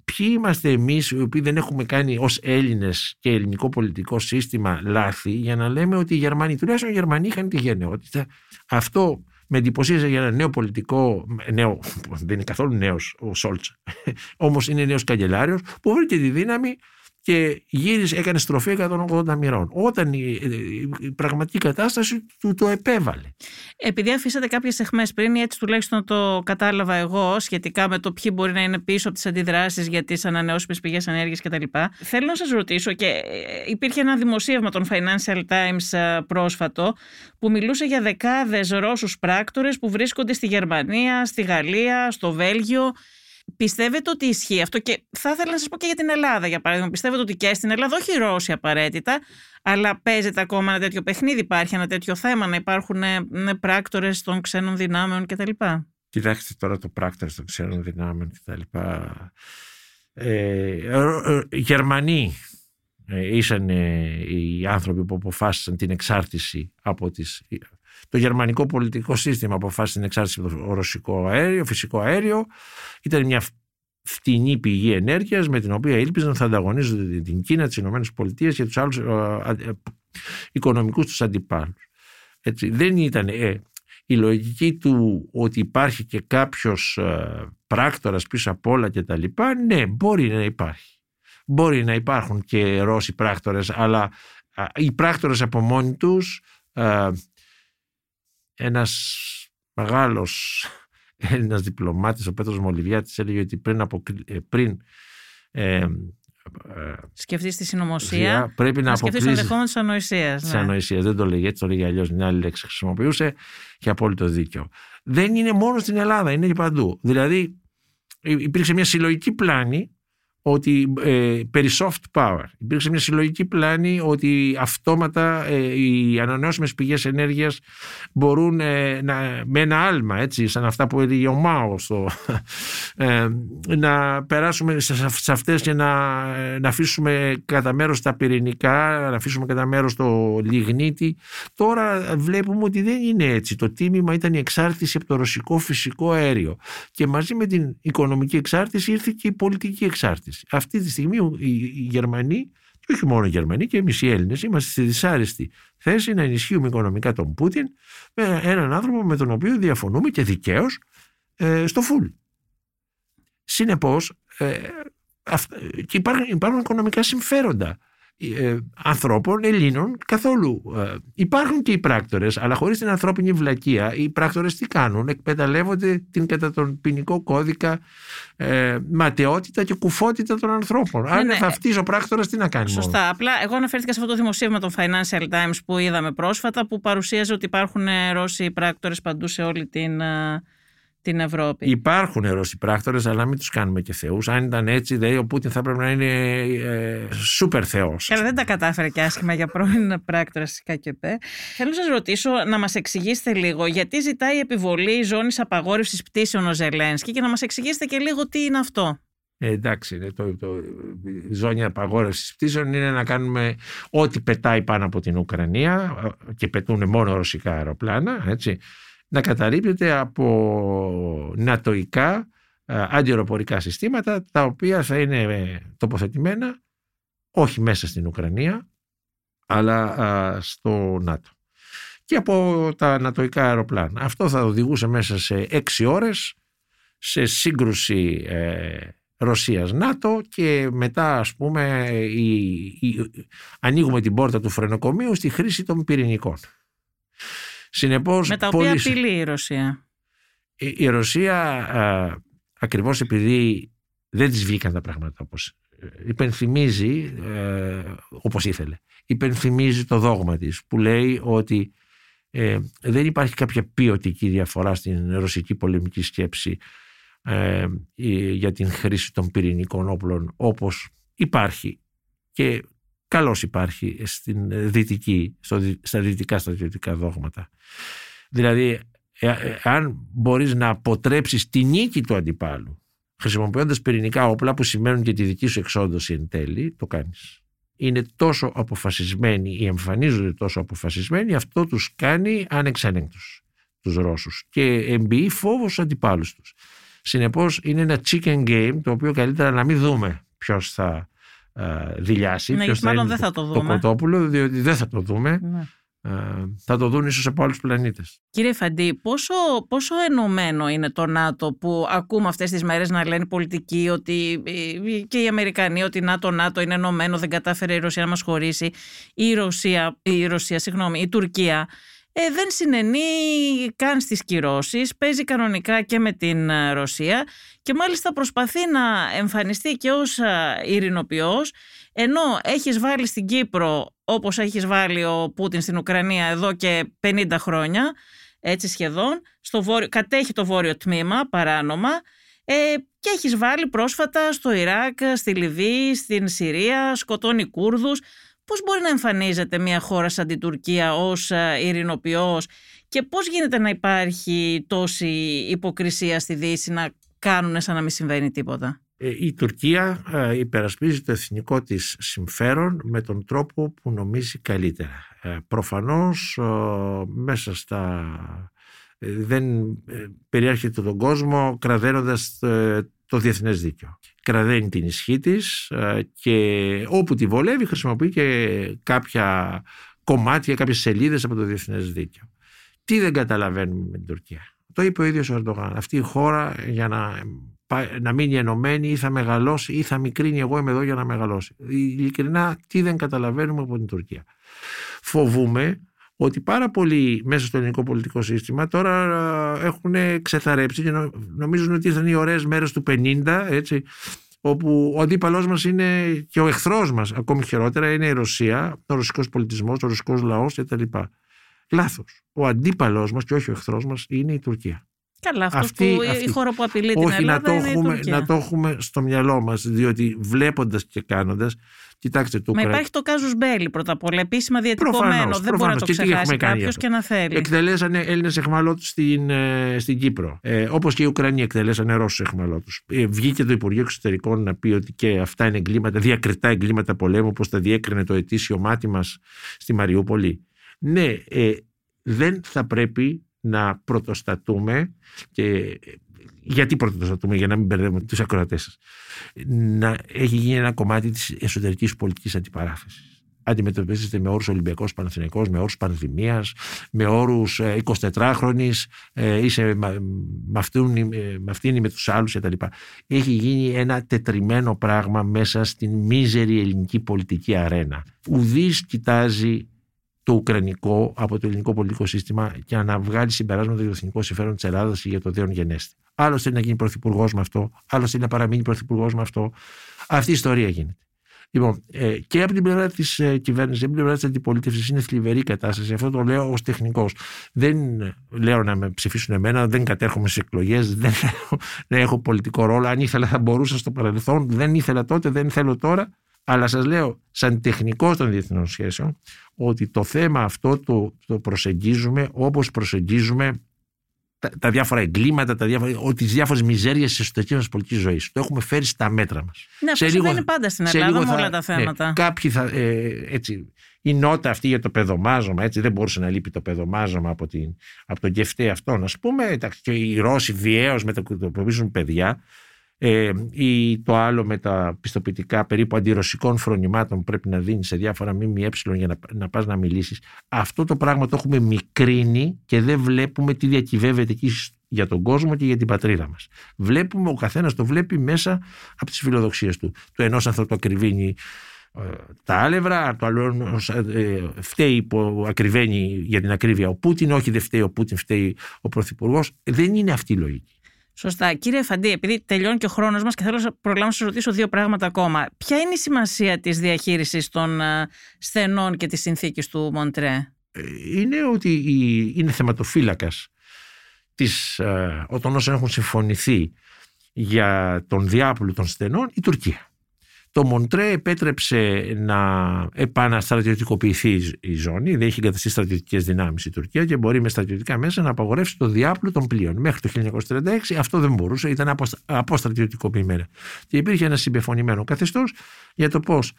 ποιοι είμαστε εμείς οι οποίοι δεν έχουμε κάνει ως Έλληνες και ελληνικό πολιτικό σύστημα λάθη για να λέμε ότι οι Γερμανοί, τουλάχιστον οι Γερμανοί είχαν τη γενναιότητα. Αυτό με εντυπωσίασε για ένα νέο πολιτικό, νέο, δεν είναι καθόλου νέος ο Σόλτς, (laughs) όμως είναι νέος καγκελάριος που βρήκε τη δύναμη και γύρισε, έκανε στροφή 180 μοιρών. Όταν η, η- η πραγματική κατάσταση του το επέβαλε. Επειδή αφήσατε κάποιες αιχμές πριν, ή έτσι τουλάχιστον το κατάλαβα εγώ, σχετικά με το ποιοι μπορεί να είναι πίσω από τις αντιδράσεις για τις ανανεώσιμες πηγές ενέργειας κτλ., θέλω να σας ρωτήσω και ε, υπήρχε ένα δημοσίευμα των Financial Times ε, πρόσφατο που μιλούσε για δεκάδες Ρώσους πράκτορες που βρίσκονται στη Γερμανία, στη Γαλλία, στο Βέλγιο. Πιστεύετε ότι ισχύει αυτό και θα ήθελα να σας πω και για την Ελλάδα για παράδειγμα. Πιστεύετε ότι και στην Ελλάδα, όχι οι Ρώσοι απαραίτητα, αλλά παίζεται ακόμα ένα τέτοιο παιχνίδι, υπάρχει ένα τέτοιο θέμα, να υπάρχουν ε, ε, πράκτορες των ξένων δυνάμεων κτλ. Κοιτάξτε τώρα το πράκτορ των ξένων δυνάμεων και τα λοιπά. Ε, Ρο- ε, Γερμανοί ε, ήσαν ε, οι άνθρωποι που αποφάσισαν την εξάρτηση από τις... Το γερμανικό πολιτικό σύστημα αποφάσισε την εξάρτηση από το ρωσικό αέριο, φυσικό αέριο. Ήταν μια φτηνή πηγή ενέργειας με την οποία ήλπιζαν θα ανταγωνίζονται την Κίνα, τις Ηνωμένες Πολιτείες και τους άλλους ε, ε, οικονομικούς τους αντιπάλους. Έτσι, δεν ήταν ε, η λογική του ότι υπάρχει και κάποιος ε, πράκτορας πίσω από όλα και τα λοιπά, ναι, μπορεί να υπάρχει. Μπορεί να υπάρχουν και Ρώσοι πράκτορες, αλλά α, οι πράκτορες από μόνοι τους, ε, ένας μεγάλος Έλληνας διπλωμάτης, ο Πέτρος Μολυβιάτης, έλεγε ότι πριν, από, ε, πριν ε, ε, Σκεφτείς τη συνωμοσία, διά- πρέπει να να σκεφτείς το αποκλείσει ενδεχόμενο της ανοησίας. της ναι. ανοησίας. Δεν το λέγει έτσι, το λέγει αλλιώς. Μια άλλη λέξη χρησιμοποιούσε και απόλυτο δίκιο. Δεν είναι μόνο στην Ελλάδα, είναι και παντού. Δηλαδή, υ- υπήρξε μια συλλογική πλάνη ότι ε, περί soft power. Υπήρξε μια συλλογική πλάνη ότι αυτόματα ε, οι ανανεώσιμες πηγές ενέργειας μπορούν ε, να, με ένα άλμα, έτσι, σαν αυτά που έλεγε ο Μάος, στο, ε, να περάσουμε σε, σε αυτές και να, να αφήσουμε κατά μέρος τα πυρηνικά, να αφήσουμε κατά μέρος το λιγνίτη. Τώρα βλέπουμε ότι δεν είναι έτσι. Το τίμημα ήταν η εξάρτηση από το ρωσικό φυσικό αέριο. Και μαζί με την οικονομική εξάρτηση ήρθε και η πολιτική εξάρτηση. Αυτή τη στιγμή οι, οι Γερμανοί, και όχι μόνο οι Γερμανοί και εμείς οι Έλληνες, είμαστε στη δυσάρεστη θέση να ενισχύουμε οικονομικά τον Πούτιν με έναν άνθρωπο με τον οποίο διαφωνούμε και δικαίως ε, στο φουλ. Συνεπώς, ε, αυ- και υπάρχουν, υπάρχουν οικονομικά συμφέροντα ε, ανθρώπων, Ελλήνων καθόλου. Ε, υπάρχουν και οι πράκτορες, αλλά χωρίς την ανθρώπινη βλακεία, οι πράκτορες τι κάνουν, εκμεταλλεύονται την κατά τον ποινικό κώδικα ε, ματαιότητα και κουφότητα των ανθρώπων. Ναι, Αν ναι. θα αυτής ο πράκτορας τι να κάνει Σωστά. Μόνο. Απλά εγώ αναφέρθηκα σε αυτό το δημοσίευμα των Financial Times που είδαμε πρόσφατα που παρουσίαζε ότι υπάρχουν Ρώσοι πράκτορες παντού σε όλη την την Ευρώπη. Υπάρχουν Ρώσοι πράκτορες, αλλά μην τους κάνουμε και θεούς. Αν ήταν έτσι, δηλαδή, ο Πούτιν θα πρέπει να είναι ε, σούπερ θεός. Και δεν τα κατάφερε και άσχημα για πρώην πράκτορα τη ΚΚΠ. Θέλω να σας ρωτήσω να μας εξηγήσετε λίγο γιατί ζητάει επιβολή ζώνης απαγόρευσης πτήσεων ο Ζελένσκι και να μας εξηγήσετε και λίγο τι είναι αυτό. Ε, εντάξει, το, το, η ζώνη απαγόρευσης πτήσεων είναι να κάνουμε ό,τι πετάει πάνω από την Ουκρανία ε, και πετούν μόνο ρωσικά αεροπλάνα, έτσι να καταρρύπτεται από νατοικά αντιεροπορικά συστήματα τα οποία θα είναι ε, τοποθετημένα όχι μέσα στην Ουκρανία αλλά στο ΝΑΤΟ και από τα νατοικά αεροπλάνα. Αυτό θα οδηγούσε μέσα σε έξι ώρες σε σύγκρουση ε, Ρωσίας-ΝΑΤΟ και μετά ας πούμε η, ανοίγουμε την πόρτα του φρενοκομείου στη χρήση των πυρηνικών. Συνεπώς, Με τα οποία πολύ... απειλεί η Ρωσία. Η, η Ρωσία α, ακριβώς επειδή δεν της βγήκαν τα πράγματα όπως ε, υπενθυμίζει ε, όπως ήθελε. Υπενθυμίζει το δόγμα της που λέει ότι ε, δεν υπάρχει κάποια ποιοτική διαφορά στην ρωσική πολεμική σκέψη ε, για την χρήση των πυρηνικών όπλων όπως υπάρχει και καλώς υπάρχει στην δυτική, στο, στα δυτικά στρατιωτικά δόγματα. Δηλαδή, ε, ε, αν μπορείς να αποτρέψεις τη νίκη του αντιπάλου χρησιμοποιώντας πυρηνικά όπλα που σημαίνουν και τη δική σου εξόντωση εν τέλει, το κάνεις. Είναι τόσο αποφασισμένοι ή εμφανίζονται τόσο αποφασισμένοι, αυτό τους κάνει ανεξέλεγκτους τους Ρώσους και εμπειεί φόβος στους αντιπάλους τους. Συνεπώς είναι ένα chicken game το οποίο καλύτερα να μην δούμε ποιος θα ε, δηλιάσει. Ναι, ποιος μάλλον δεν θα το δούμε. Το κοτόπουλο, διότι δεν θα το δούμε. Ναι. Ε, θα το δουν ίσως από άλλους πλανήτες. Κύριε Φαντή, πόσο, πόσο ενωμένο είναι το ΝΑΤΟ που ακούμε αυτές τις μέρες να λένε πολιτικοί ότι και οι Αμερικανοί ότι ΝΑΤΟ, ΝΑΤΟ είναι ενωμένο, δεν κατάφερε η Ρωσία να μας χωρίσει. Η Ρωσία, η, Ρωσία, συγγνώμη, η Τουρκία ε, δεν συνενεί καν στις κυρώσεις, παίζει κανονικά και με την ε, Ρωσία και μάλιστα προσπαθεί να εμφανιστεί και ως ε, ειρηνοποιός ενώ έχεις βάλει στην Κύπρο όπως έχεις βάλει ο Πούτιν στην Ουκρανία εδώ και 50 χρόνια έτσι σχεδόν, στο βόρειο, κατέχει το βόρειο τμήμα παράνομα ε, και έχεις βάλει πρόσφατα στο Ιράκ, στη Λιβύη, στην Συρία, σκοτώνει Κούρδους Πώς μπορεί να εμφανίζεται μια χώρα σαν την Τουρκία ως ε, ειρηνοποιός και πώς γίνεται να υπάρχει τόση υποκρισία στη Δύση να κάνουν σαν να μην συμβαίνει τίποτα; Ε, η Τουρκία ε, υπερασπίζει το εθνικό της συμφέρον με τον τρόπο που νομίζει καλύτερα. Προφανώς μέσα στα... δεν περιέρχεται τον κόσμο κραδένοντας το διεθνές δίκαιο κραδένει την ισχύ της ε, και όπου τη βολεύει χρησιμοποιεί και κάποια κομμάτια, κάποιες σελίδες από το διεθνές δίκαιο. Τι δεν καταλαβαίνουμε με την Τουρκία. Το είπε ο ίδιος ο Ερντογάν. Αυτή η χώρα για να, να μείνει ενωμένη ή θα μεγαλώσει ή θα μικρύνει εγώ είμαι εδώ για να μεγαλώσει. Ειλικρινά τι δεν καταλαβαίνουμε από την Τουρκία. Φοβούμε ότι πάρα πολλοί μέσα στο ελληνικό πολιτικό σύστημα τώρα ε, έχουν ξεθαρέψει και νομίζουν ότι ήρθαν οι ωραίες μέρες του 50 έτσι, όπου ο αντίπαλός μας είναι και ο εχθρός μας ακόμη χειρότερα είναι η Ρωσία, ο ρωσικός πολιτισμός, ο ρωσικός λαός κτλ. Λάθος. Ο αντίπαλός μας και όχι ο εχθρός μας είναι η Τουρκία. Καλά, αυτός αυτή, που αυτή. η χώρα που απειλεί την Ελλάδα να το, είναι έχουμε, να το έχουμε στο μυαλό μας, διότι βλέποντας και κάνοντας Κοιτάξτε, το Μα υπάρχει το κάζους Μπέλι πρώτα απ' όλα, επίσημα διατυπωμένο. Προφανώς, δεν μπορεί να το ξεχάσει κάποιος και να θέλει. Εκτελέσανε Έλληνες εχμαλώτου στην, ε, στην Κύπρο. Ε, Όπως και οι Ουκρανοί εκτελέσανε Ρώσους εχμαλώτου. Ε, βγήκε το Υπουργείο Εξωτερικών να πει ότι και αυτά είναι εγκλήματα, διακριτά εγκλήματα πολέμου, όπως τα διέκρινε το ετήσιο μάτι μας στη Μαριούπολη. Ναι, ε, δεν θα πρέπει να πρωτοστατούμε και γιατί πρωτοστατούμε για να μην μπερδεύουμε τους ακροατές σας να έχει γίνει ένα κομμάτι της εσωτερικής πολιτικής αντιπαράθεσης αντιμετωπίζεται με όρους Ολυμπιακός Παναθηναϊκός, με όρους πανδημίας, με όρους 24χρονης, ε, ε, είσαι με αυτήν, με αυτήν ή με τους άλλους κτλ. Έχει γίνει ένα τετριμένο πράγμα μέσα στην μίζερη ελληνική πολιτική αρένα. Ουδής κοιτάζει το ουκρανικό από το ελληνικό πολιτικό σύστημα για να βγάλει συμπεράσματα για το εθνικό συμφέρον της Ελλάδας ή για το δέον γενέστη. Άλλο θέλει να γίνει πρωθυπουργός με αυτό, άλλο θέλει να παραμείνει πρωθυπουργός με αυτό. Αυτή η ιστορία γίνεται. Λοιπόν, ε, και από την πλευρά της ε, κυβέρνησης, και από την πλευρά της αντιπολίτευσης είναι θλιβερή κατάσταση. Αυτό το λέω ως τεχνικός. Δεν λέω να με ψηφίσουν εμένα, δεν κατέρχομαι στις εκλογές, δεν, (laughs) δεν έχω πολιτικό ρόλο. Αν ήθελα, θα μπορούσα στο παρελθόν. Δεν ήθελα τότε, δεν θέλω τώρα. Αλλά σας λέω, σαν τεχνικός των διεθνών σχέσεων, ότι το θέμα αυτό το, το προσεγγίζουμε όπως προσεγγίζουμε τα, τα διάφορα εγκλήματα, τα διάφορα, τις διάφορες μιζέριες της εσωτερικής μας πολιτικής ζωής. Το έχουμε φέρει στα μέτρα μας. Ναι, αυτό συμβαίνει πάντα στην Ελλάδα με όλα τα ναι, θέματα. Ναι, κάποιοι θα, ε, έτσι, η νότα αυτή για το παιδομάζωμα, έτσι δεν μπορούσε να λείπει το παιδομάζωμα από, την, από τον κεφτέ αυτό, ας πούμε, και οι Ρώσοι βιαίως μετακοπίζουν παιδιά, ε, ή το άλλο με τα πιστοποιητικά περίπου αντιρωσικών φρονημάτων που πρέπει να δίνεις σε διάφορα ΜΜΕ για να, να πας να μιλήσεις. Αυτό το πράγμα το έχουμε μικρύνει και δεν βλέπουμε τι διακυβεύεται εκεί για τον κόσμο και για την πατρίδα μας. Βλέπουμε, ο καθένας το βλέπει μέσα από τις φιλοδοξίες του. Το ενός ανθρώπου ακριβίνει ε, τα άλευρα, το άλλο ε, φταίει που ακριβένει για την ακρίβεια ο Πούτιν, όχι δεν φταίει ο Πούτιν, φταίει ο Πρωθυπουργός. Δεν είναι αυτή η λογική. Σωστά. Κύριε Φαντή, επειδή τελειώνει και ο χρόνος μας και θέλω να προλάβω να σας ρωτήσω δύο πράγματα ακόμα. Ποια είναι η σημασία της διαχείρισης των ε, στενών και της συνθήκης του Μοντρέ, ε, Είναι ότι είναι θεματοφύλακας ε, όταν όσων έχουν συμφωνηθεί για τον διάπολο των στενών η Τουρκία. Το Μοντρέ επέτρεψε να επαναστρατιωτικοποιηθεί η ζώνη, δεν έχει εγκαταστήσει στρατιωτικές δυνάμεις η Τουρκία και μπορεί με στρατιωτικά μέσα να απαγορεύσει το διάπλο των πλοίων. Μέχρι το 1936 αυτό δεν μπορούσε, ήταν αποστρατιωτικοποιημένα. Και υπήρχε ένα συμπεφωνημένο καθεστώς για το πώς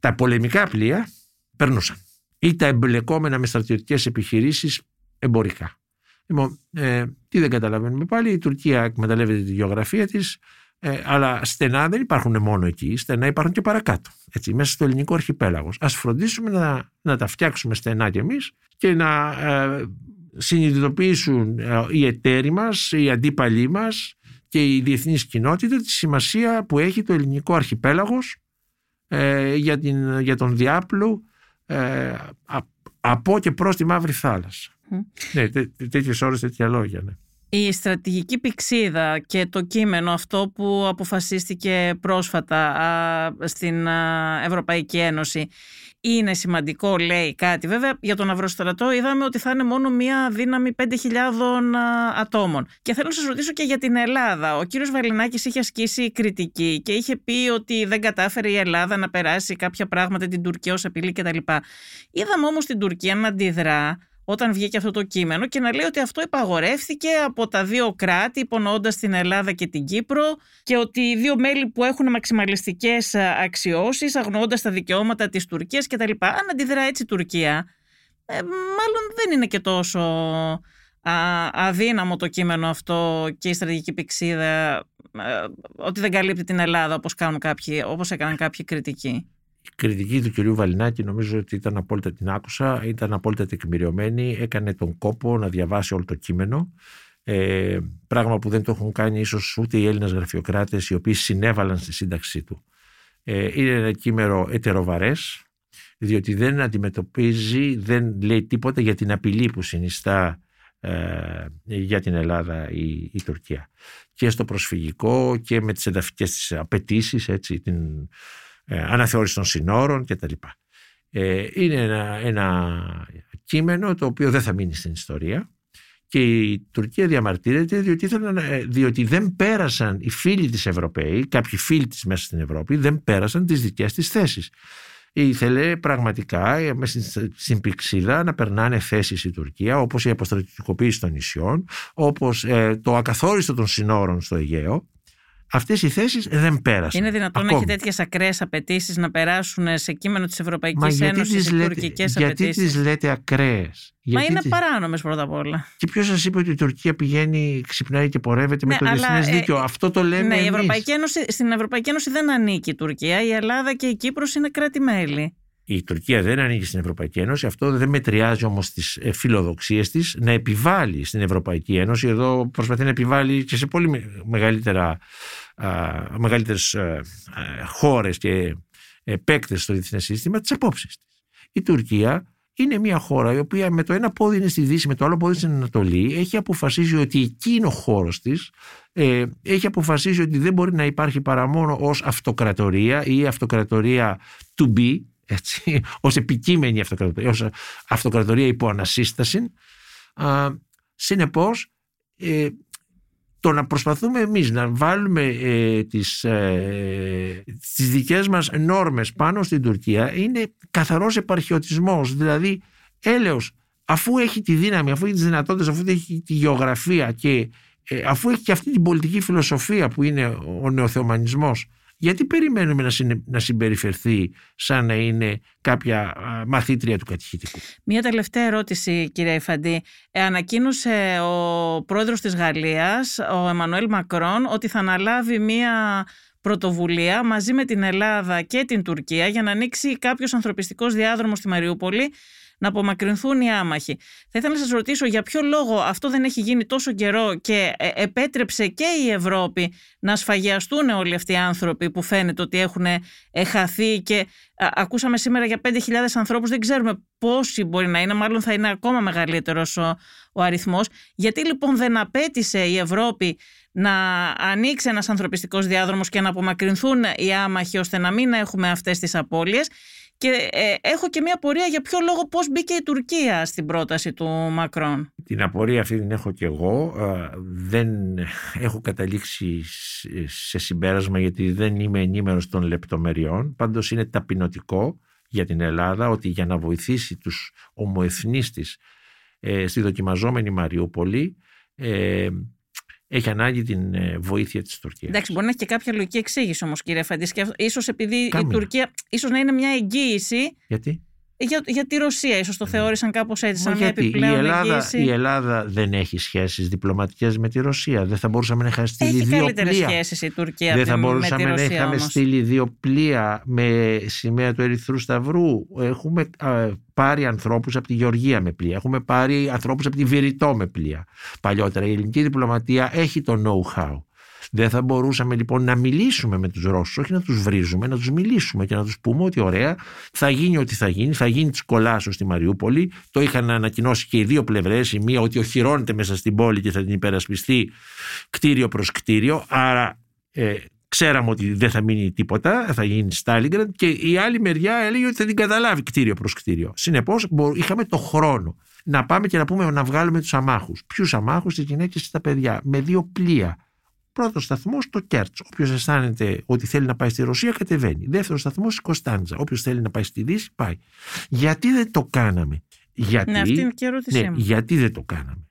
τα πολεμικά πλοία περνούσαν ή τα εμπλεκόμενα με στρατιωτικές επιχειρήσεις εμπορικά. Λοιπόν, ε, τι δεν καταλαβαίνουμε πάλι, η Τουρκία εκμεταλλεύεται τη γεωγραφία της, ε, αλλά στενά δεν υπάρχουν μόνο εκεί, στενά υπάρχουν και παρακάτω. Έτσι, μέσα στο ελληνικό αρχιπέλαγος. Α φροντίσουμε να, να τα φτιάξουμε στενά κι εμείς και να ε, συνειδητοποιήσουν ε, οι εταίροι μας, οι αντίπαλοι μας και η διεθνής κοινότητα τη σημασία που έχει το ελληνικό αρχιπέλαγος ε, για, την, για τον διάπλο ε, από και προς τη Μαύρη Θάλασσα. Mm. Ναι, τέτοιες ώρες τέτοια λόγια. Ναι. Η στρατηγική πηξίδα και το κείμενο αυτό που αποφασίστηκε πρόσφατα στην Ευρωπαϊκή Ένωση είναι σημαντικό, λέει κάτι. Βέβαια, για τον Αυρωστρατό είδαμε ότι θα είναι μόνο μία δύναμη 5.000 ατόμων. Και θέλω να σας ρωτήσω και για την Ελλάδα. Ο κύριος Βαλινάκης είχε ασκήσει κριτική και είχε πει ότι δεν κατάφερε η Ελλάδα να περάσει κάποια πράγματα την Τουρκία ως απειλή κτλ. Είδαμε όμως την Τουρκία να αντιδρά όταν βγήκε αυτό το κείμενο και να λέει ότι αυτό υπαγορεύθηκε από τα δύο κράτη υπονοώντας την Ελλάδα και την Κύπρο και ότι οι δύο μέλη που έχουν μαξιμαλιστικές αξιώσεις αγνοώντας τα δικαιώματα της Τουρκίας κτλ. Αν αντιδρά έτσι η Τουρκία, ε, μάλλον δεν είναι και τόσο α, αδύναμο το κείμενο αυτό και η στρατηγική πηξίδα ε, ότι δεν καλύπτει την Ελλάδα όπως, κάνουν κάποιοι, όπως έκαναν κάποιοι κριτικοί. Η κριτική του κυρίου Βαλινάκη νομίζω ότι ήταν απόλυτα την άκουσα, ήταν απόλυτα τεκμηριωμένη, έκανε τον κόπο να διαβάσει όλο το κείμενο. Ε, πράγμα που δεν το έχουν κάνει ίσως ούτε οι Έλληνες γραφειοκράτες οι οποίοι συνέβαλαν στη σύνταξή του. Ε, είναι ένα κείμενο ετεροβαρές, διότι δεν αντιμετωπίζει, δεν λέει τίποτα για την απειλή που συνιστά ε, για την Ελλάδα η, η Τουρκία. Και στο προσφυγικό και με τις εδαφικές της απαιτήσεις, έτσι, την, ε, αναθεώρηση των συνόρων κτλ. Ε, είναι ένα, ένα κείμενο το οποίο δεν θα μείνει στην ιστορία και η Τουρκία διαμαρτύρεται διότι, ε, διότι δεν πέρασαν οι φίλοι της Ευρωπαίοι, κάποιοι φίλοι της μέσα στην Ευρώπη, δεν πέρασαν τις δικές της θέσεις. Ήθελε πραγματικά μέσα στην πηξίδα να περνάνε θέσεις η Τουρκία όπως η αποστρατικοποίηση των νησιών, όπως το ακαθόριστο των συνόρων στο Αιγαίο Αυτές οι θέσεις δεν πέρασαν. Είναι δυνατόν να έχει τέτοιες ακραίες απαιτήσεις να περάσουν σε κείμενο της Ευρωπαϊκής Ένωσης οι τουρκικέ απαιτήσει. Γιατί τις λέτε ακραίες; Μα είναι τις... παράνομες πρώτα απ' όλα. Και ποιος σας είπε ότι η Τουρκία πηγαίνει, ξυπνάει και πορεύεται ναι, με το διεθνές ε, δίκαιο; Αυτό το λέμε. Ναι, η Ευρωπαϊκή Ένωση, στην Ευρωπαϊκή Ένωση δεν ανήκει η Τουρκία. Η Ελλάδα και η Κύπρος είναι κράτη-μέλη. η Τουρκία δεν ανήκει στην Ευρωπαϊκή Ένωση. Αυτό δεν μετριάζει όμως τις ε, φιλοδοξίες της να επιβάλλει στην Ευρωπαϊκή Ένωση. Εδώ προσπαθεί να επιβάλλει και σε πολύ μεγαλύτερα, μεγαλύτερες χώρες και παίκτες στο διεθνές σύστημα τις απόψεις της. Η Τουρκία είναι μια χώρα η οποία με το ένα πόδι είναι στη Δύση, με το άλλο πόδι στην Ανατολή, έχει αποφασίσει ότι εκεί είναι ο χώρος της, ε, έχει αποφασίσει ότι δεν μπορεί να υπάρχει παρά μόνο ως αυτοκρατορία ή αυτοκρατορία to be, έτσι, (laughs) ως επικείμενη αυτοκρατορία, ως αυτοκρατορία υπό ανασύσταση. συνεπώς, ε, το να προσπαθούμε εμείς να βάλουμε ε, τις, ε, τις δικές μας νόρμες πάνω στην Τουρκία είναι καθαρός επαρχιωτισμός, δηλαδή έλεος αφού έχει τη δύναμη, αφού έχει τις δυνατότητες, αφού έχει τη γεωγραφία και ε, αφού έχει και αυτή την πολιτική φιλοσοφία που είναι ο νεοθεωμανισμός γιατί περιμένουμε να συμπεριφερθεί σαν να είναι κάποια μαθήτρια του κατηχητικού; Μία τελευταία ερώτηση κύριε Ιφαντή. Ε, ανακοίνωσε ο πρόεδρος της Γαλλίας, ο Εμμανουέλ Μακρόν, ότι θα αναλάβει μία πρωτοβουλία μαζί με την Ελλάδα και την Τουρκία για να ανοίξει κάποιος ανθρωπιστικός διάδρομος στη Μαριούπολη να απομακρυνθούν οι άμαχοι. Θα ήθελα να σας ρωτήσω για ποιο λόγο αυτό δεν έχει γίνει τόσο καιρό και ε, επέτρεψε και η Ευρώπη να σφαγιαστούν όλοι αυτοί οι άνθρωποι που φαίνεται ότι έχουν χαθεί και ακούσαμε σήμερα για 5.000 ανθρώπους, δεν ξέρουμε πόσοι μπορεί να είναι, μάλλον θα είναι ακόμα μεγαλύτερος ο, ο αριθμός. Γιατί λοιπόν δεν απέτησε η Ευρώπη να ανοίξει ένας ανθρωπιστικός διάδρομος και να απομακρυνθούν οι άμαχοι ώστε να μην έχουμε αυτές τις απώλειες; Και ε, έχω και μια απορία για ποιο λόγο πώς μπήκε η Τουρκία στην πρόταση του Μακρόν. Την απορία αυτή την έχω και εγώ. Δεν έχω καταλήξει σε συμπέρασμα γιατί δεν είμαι ενήμερος των λεπτομεριών. Πάντως είναι ταπεινωτικό για την Ελλάδα ότι για να βοηθήσει τους ομοεθνείς της ε, στη δοκιμαζόμενη Μαριούπολη ε, έχει ανάγκη την ε, βοήθεια της Τουρκίας. Εντάξει, μπορεί να έχει και κάποια λογική εξήγηση όμως, κύριε Φαντή. σω επειδή η Τουρκία. ίσως να είναι μια εγγύηση. Γιατί; Για, για τη Ρωσία, ίσως το ναι. θεώρησαν κάπως έτσι, σαν μια επιπλέον η Ελλάδα, εγγύηση. Η Ελλάδα δεν έχει σχέσεις διπλωματικές με τη Ρωσία. Δεν θα μπορούσαμε να είχαμε στείλει έχει δύο πλοία. Έχει σχέσεις η Τουρκία Δεν θα μπορούσαμε να είχαμε στείλει δύο πλοία με σημαία του Ερυθρού Σταυρού. Έχουμε πάρει ανθρώπους από τη Γεωργία με πλοία. Έχουμε πάρει ανθρώπους από τη Βηρητό με πλοία. Παλιότερα η ελληνική διπλωματία έχει το know-how. Δεν θα μπορούσαμε λοιπόν να μιλήσουμε με τους Ρώσους, όχι να τους βρίζουμε, να τους μιλήσουμε και να τους πούμε ότι ωραία θα γίνει ό,τι θα γίνει, θα γίνει της κολάσου στη Μαριούπολη. Το είχαν ανακοινώσει και οι δύο πλευρές, η μία ότι οχυρώνεται μέσα στην πόλη και θα την υπερασπιστεί κτίριο προς κτίριο, άρα ε, ξέραμε ότι δεν θα μείνει τίποτα, θα γίνει Στάλιγκραντ και η άλλη μεριά έλεγε ότι θα την καταλάβει κτίριο προς κτίριο. Συνεπώς είχαμε το χρόνο να πάμε και να πούμε να βγάλουμε τους αμάχους. Ποιους αμάχους, τις γυναίκες και τα παιδιά, με δύο πλοία Πρώτο σταθμός το Κέρτς. Όποιος αισθάνεται ότι θέλει να πάει στη Ρωσία, κατεβαίνει. Δεύτερο σταθμός η Κωνσταντζα. Όποιος θέλει να πάει στη Δύση, πάει. Γιατί δεν το κάναμε; Γιατί, ναι, αυτή είναι και ερώτησή ναι, γιατί δεν το κάναμε;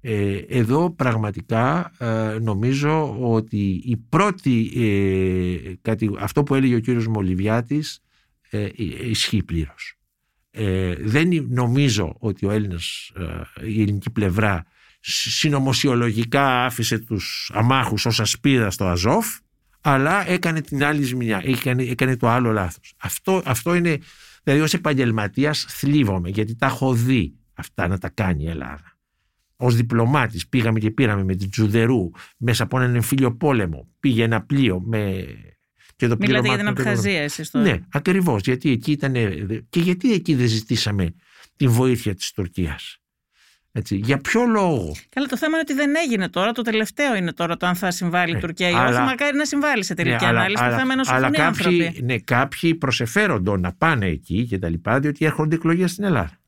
Ε, εδώ πραγματικά ε, νομίζω ότι η πρώτη, ε, κάτι, αυτό που έλεγε ο κύριος Μολυβιάτης ε, ισχύει πλήρως. Ε, δεν νομίζω ότι ο Έλληνας, η ελληνική πλευρά συνωμοσιολογικά άφησε τους αμάχους ως ασπίδα στο Αζόφ αλλά έκανε την άλλη ζημιά, έκανε, έκανε το άλλο λάθος. Αυτό, αυτό είναι, δηλαδή ως επαγγελματίας θλίβομαι γιατί τα έχω δει αυτά να τα κάνει η Ελλάδα. Ω διπλωμάτης πήγαμε και πήραμε με την Τζουδερού μέσα από έναν εμφύλιο πόλεμο. Πήγε ένα πλοίο με. Και το Μιλάτε για την Απχαζία, εσείς τώρα. Ναι, ακριβώς. Γιατί εκεί ήταν. Και γιατί εκεί δεν ζητήσαμε τη βοήθεια της Τουρκίας. Έτσι, για ποιο λόγο; Καλά, το θέμα είναι ότι δεν έγινε τώρα. Το τελευταίο είναι τώρα το αν θα συμβάλλει η ε, Τουρκία ή όχι. Μακάρι να συμβάλλει σε τελική ναι, ανάλυση. Αλλά, το θέμα είναι αλλά κάποιοι, άνθρωποι. Ναι, κάποιοι προσεφέρονται να πάνε εκεί και τα λοιπά, διότι έρχονται εκλογές στην Ελλάδα.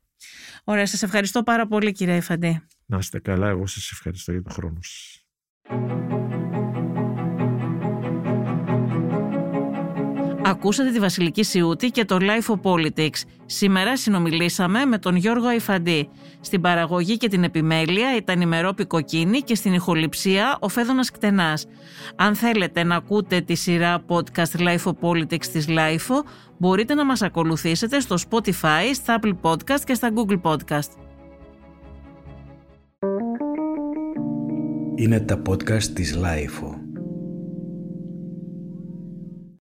Ωραία, σας ευχαριστώ πάρα πολύ, κύριε Ιφαντή. Να είστε καλά, εγώ σας ευχαριστώ για τον χρόνο σας. Ακούσατε τη Βασιλική Σιούτη και το Life of Politics. Σήμερα συνομιλήσαμε με τον Γιώργο Αϊφαντή. Στην παραγωγή και την επιμέλεια ήταν η Μερόπη Κοκκίνη και στην ηχοληψία ο Φέδωνας Κτενάς. Αν θέλετε να ακούτε τη σειρά podcast Life of Politics της Life μπορείτε να μας ακολουθήσετε στο Spotify, στα Apple Podcast και στα Google Podcast. Είναι τα podcast της Life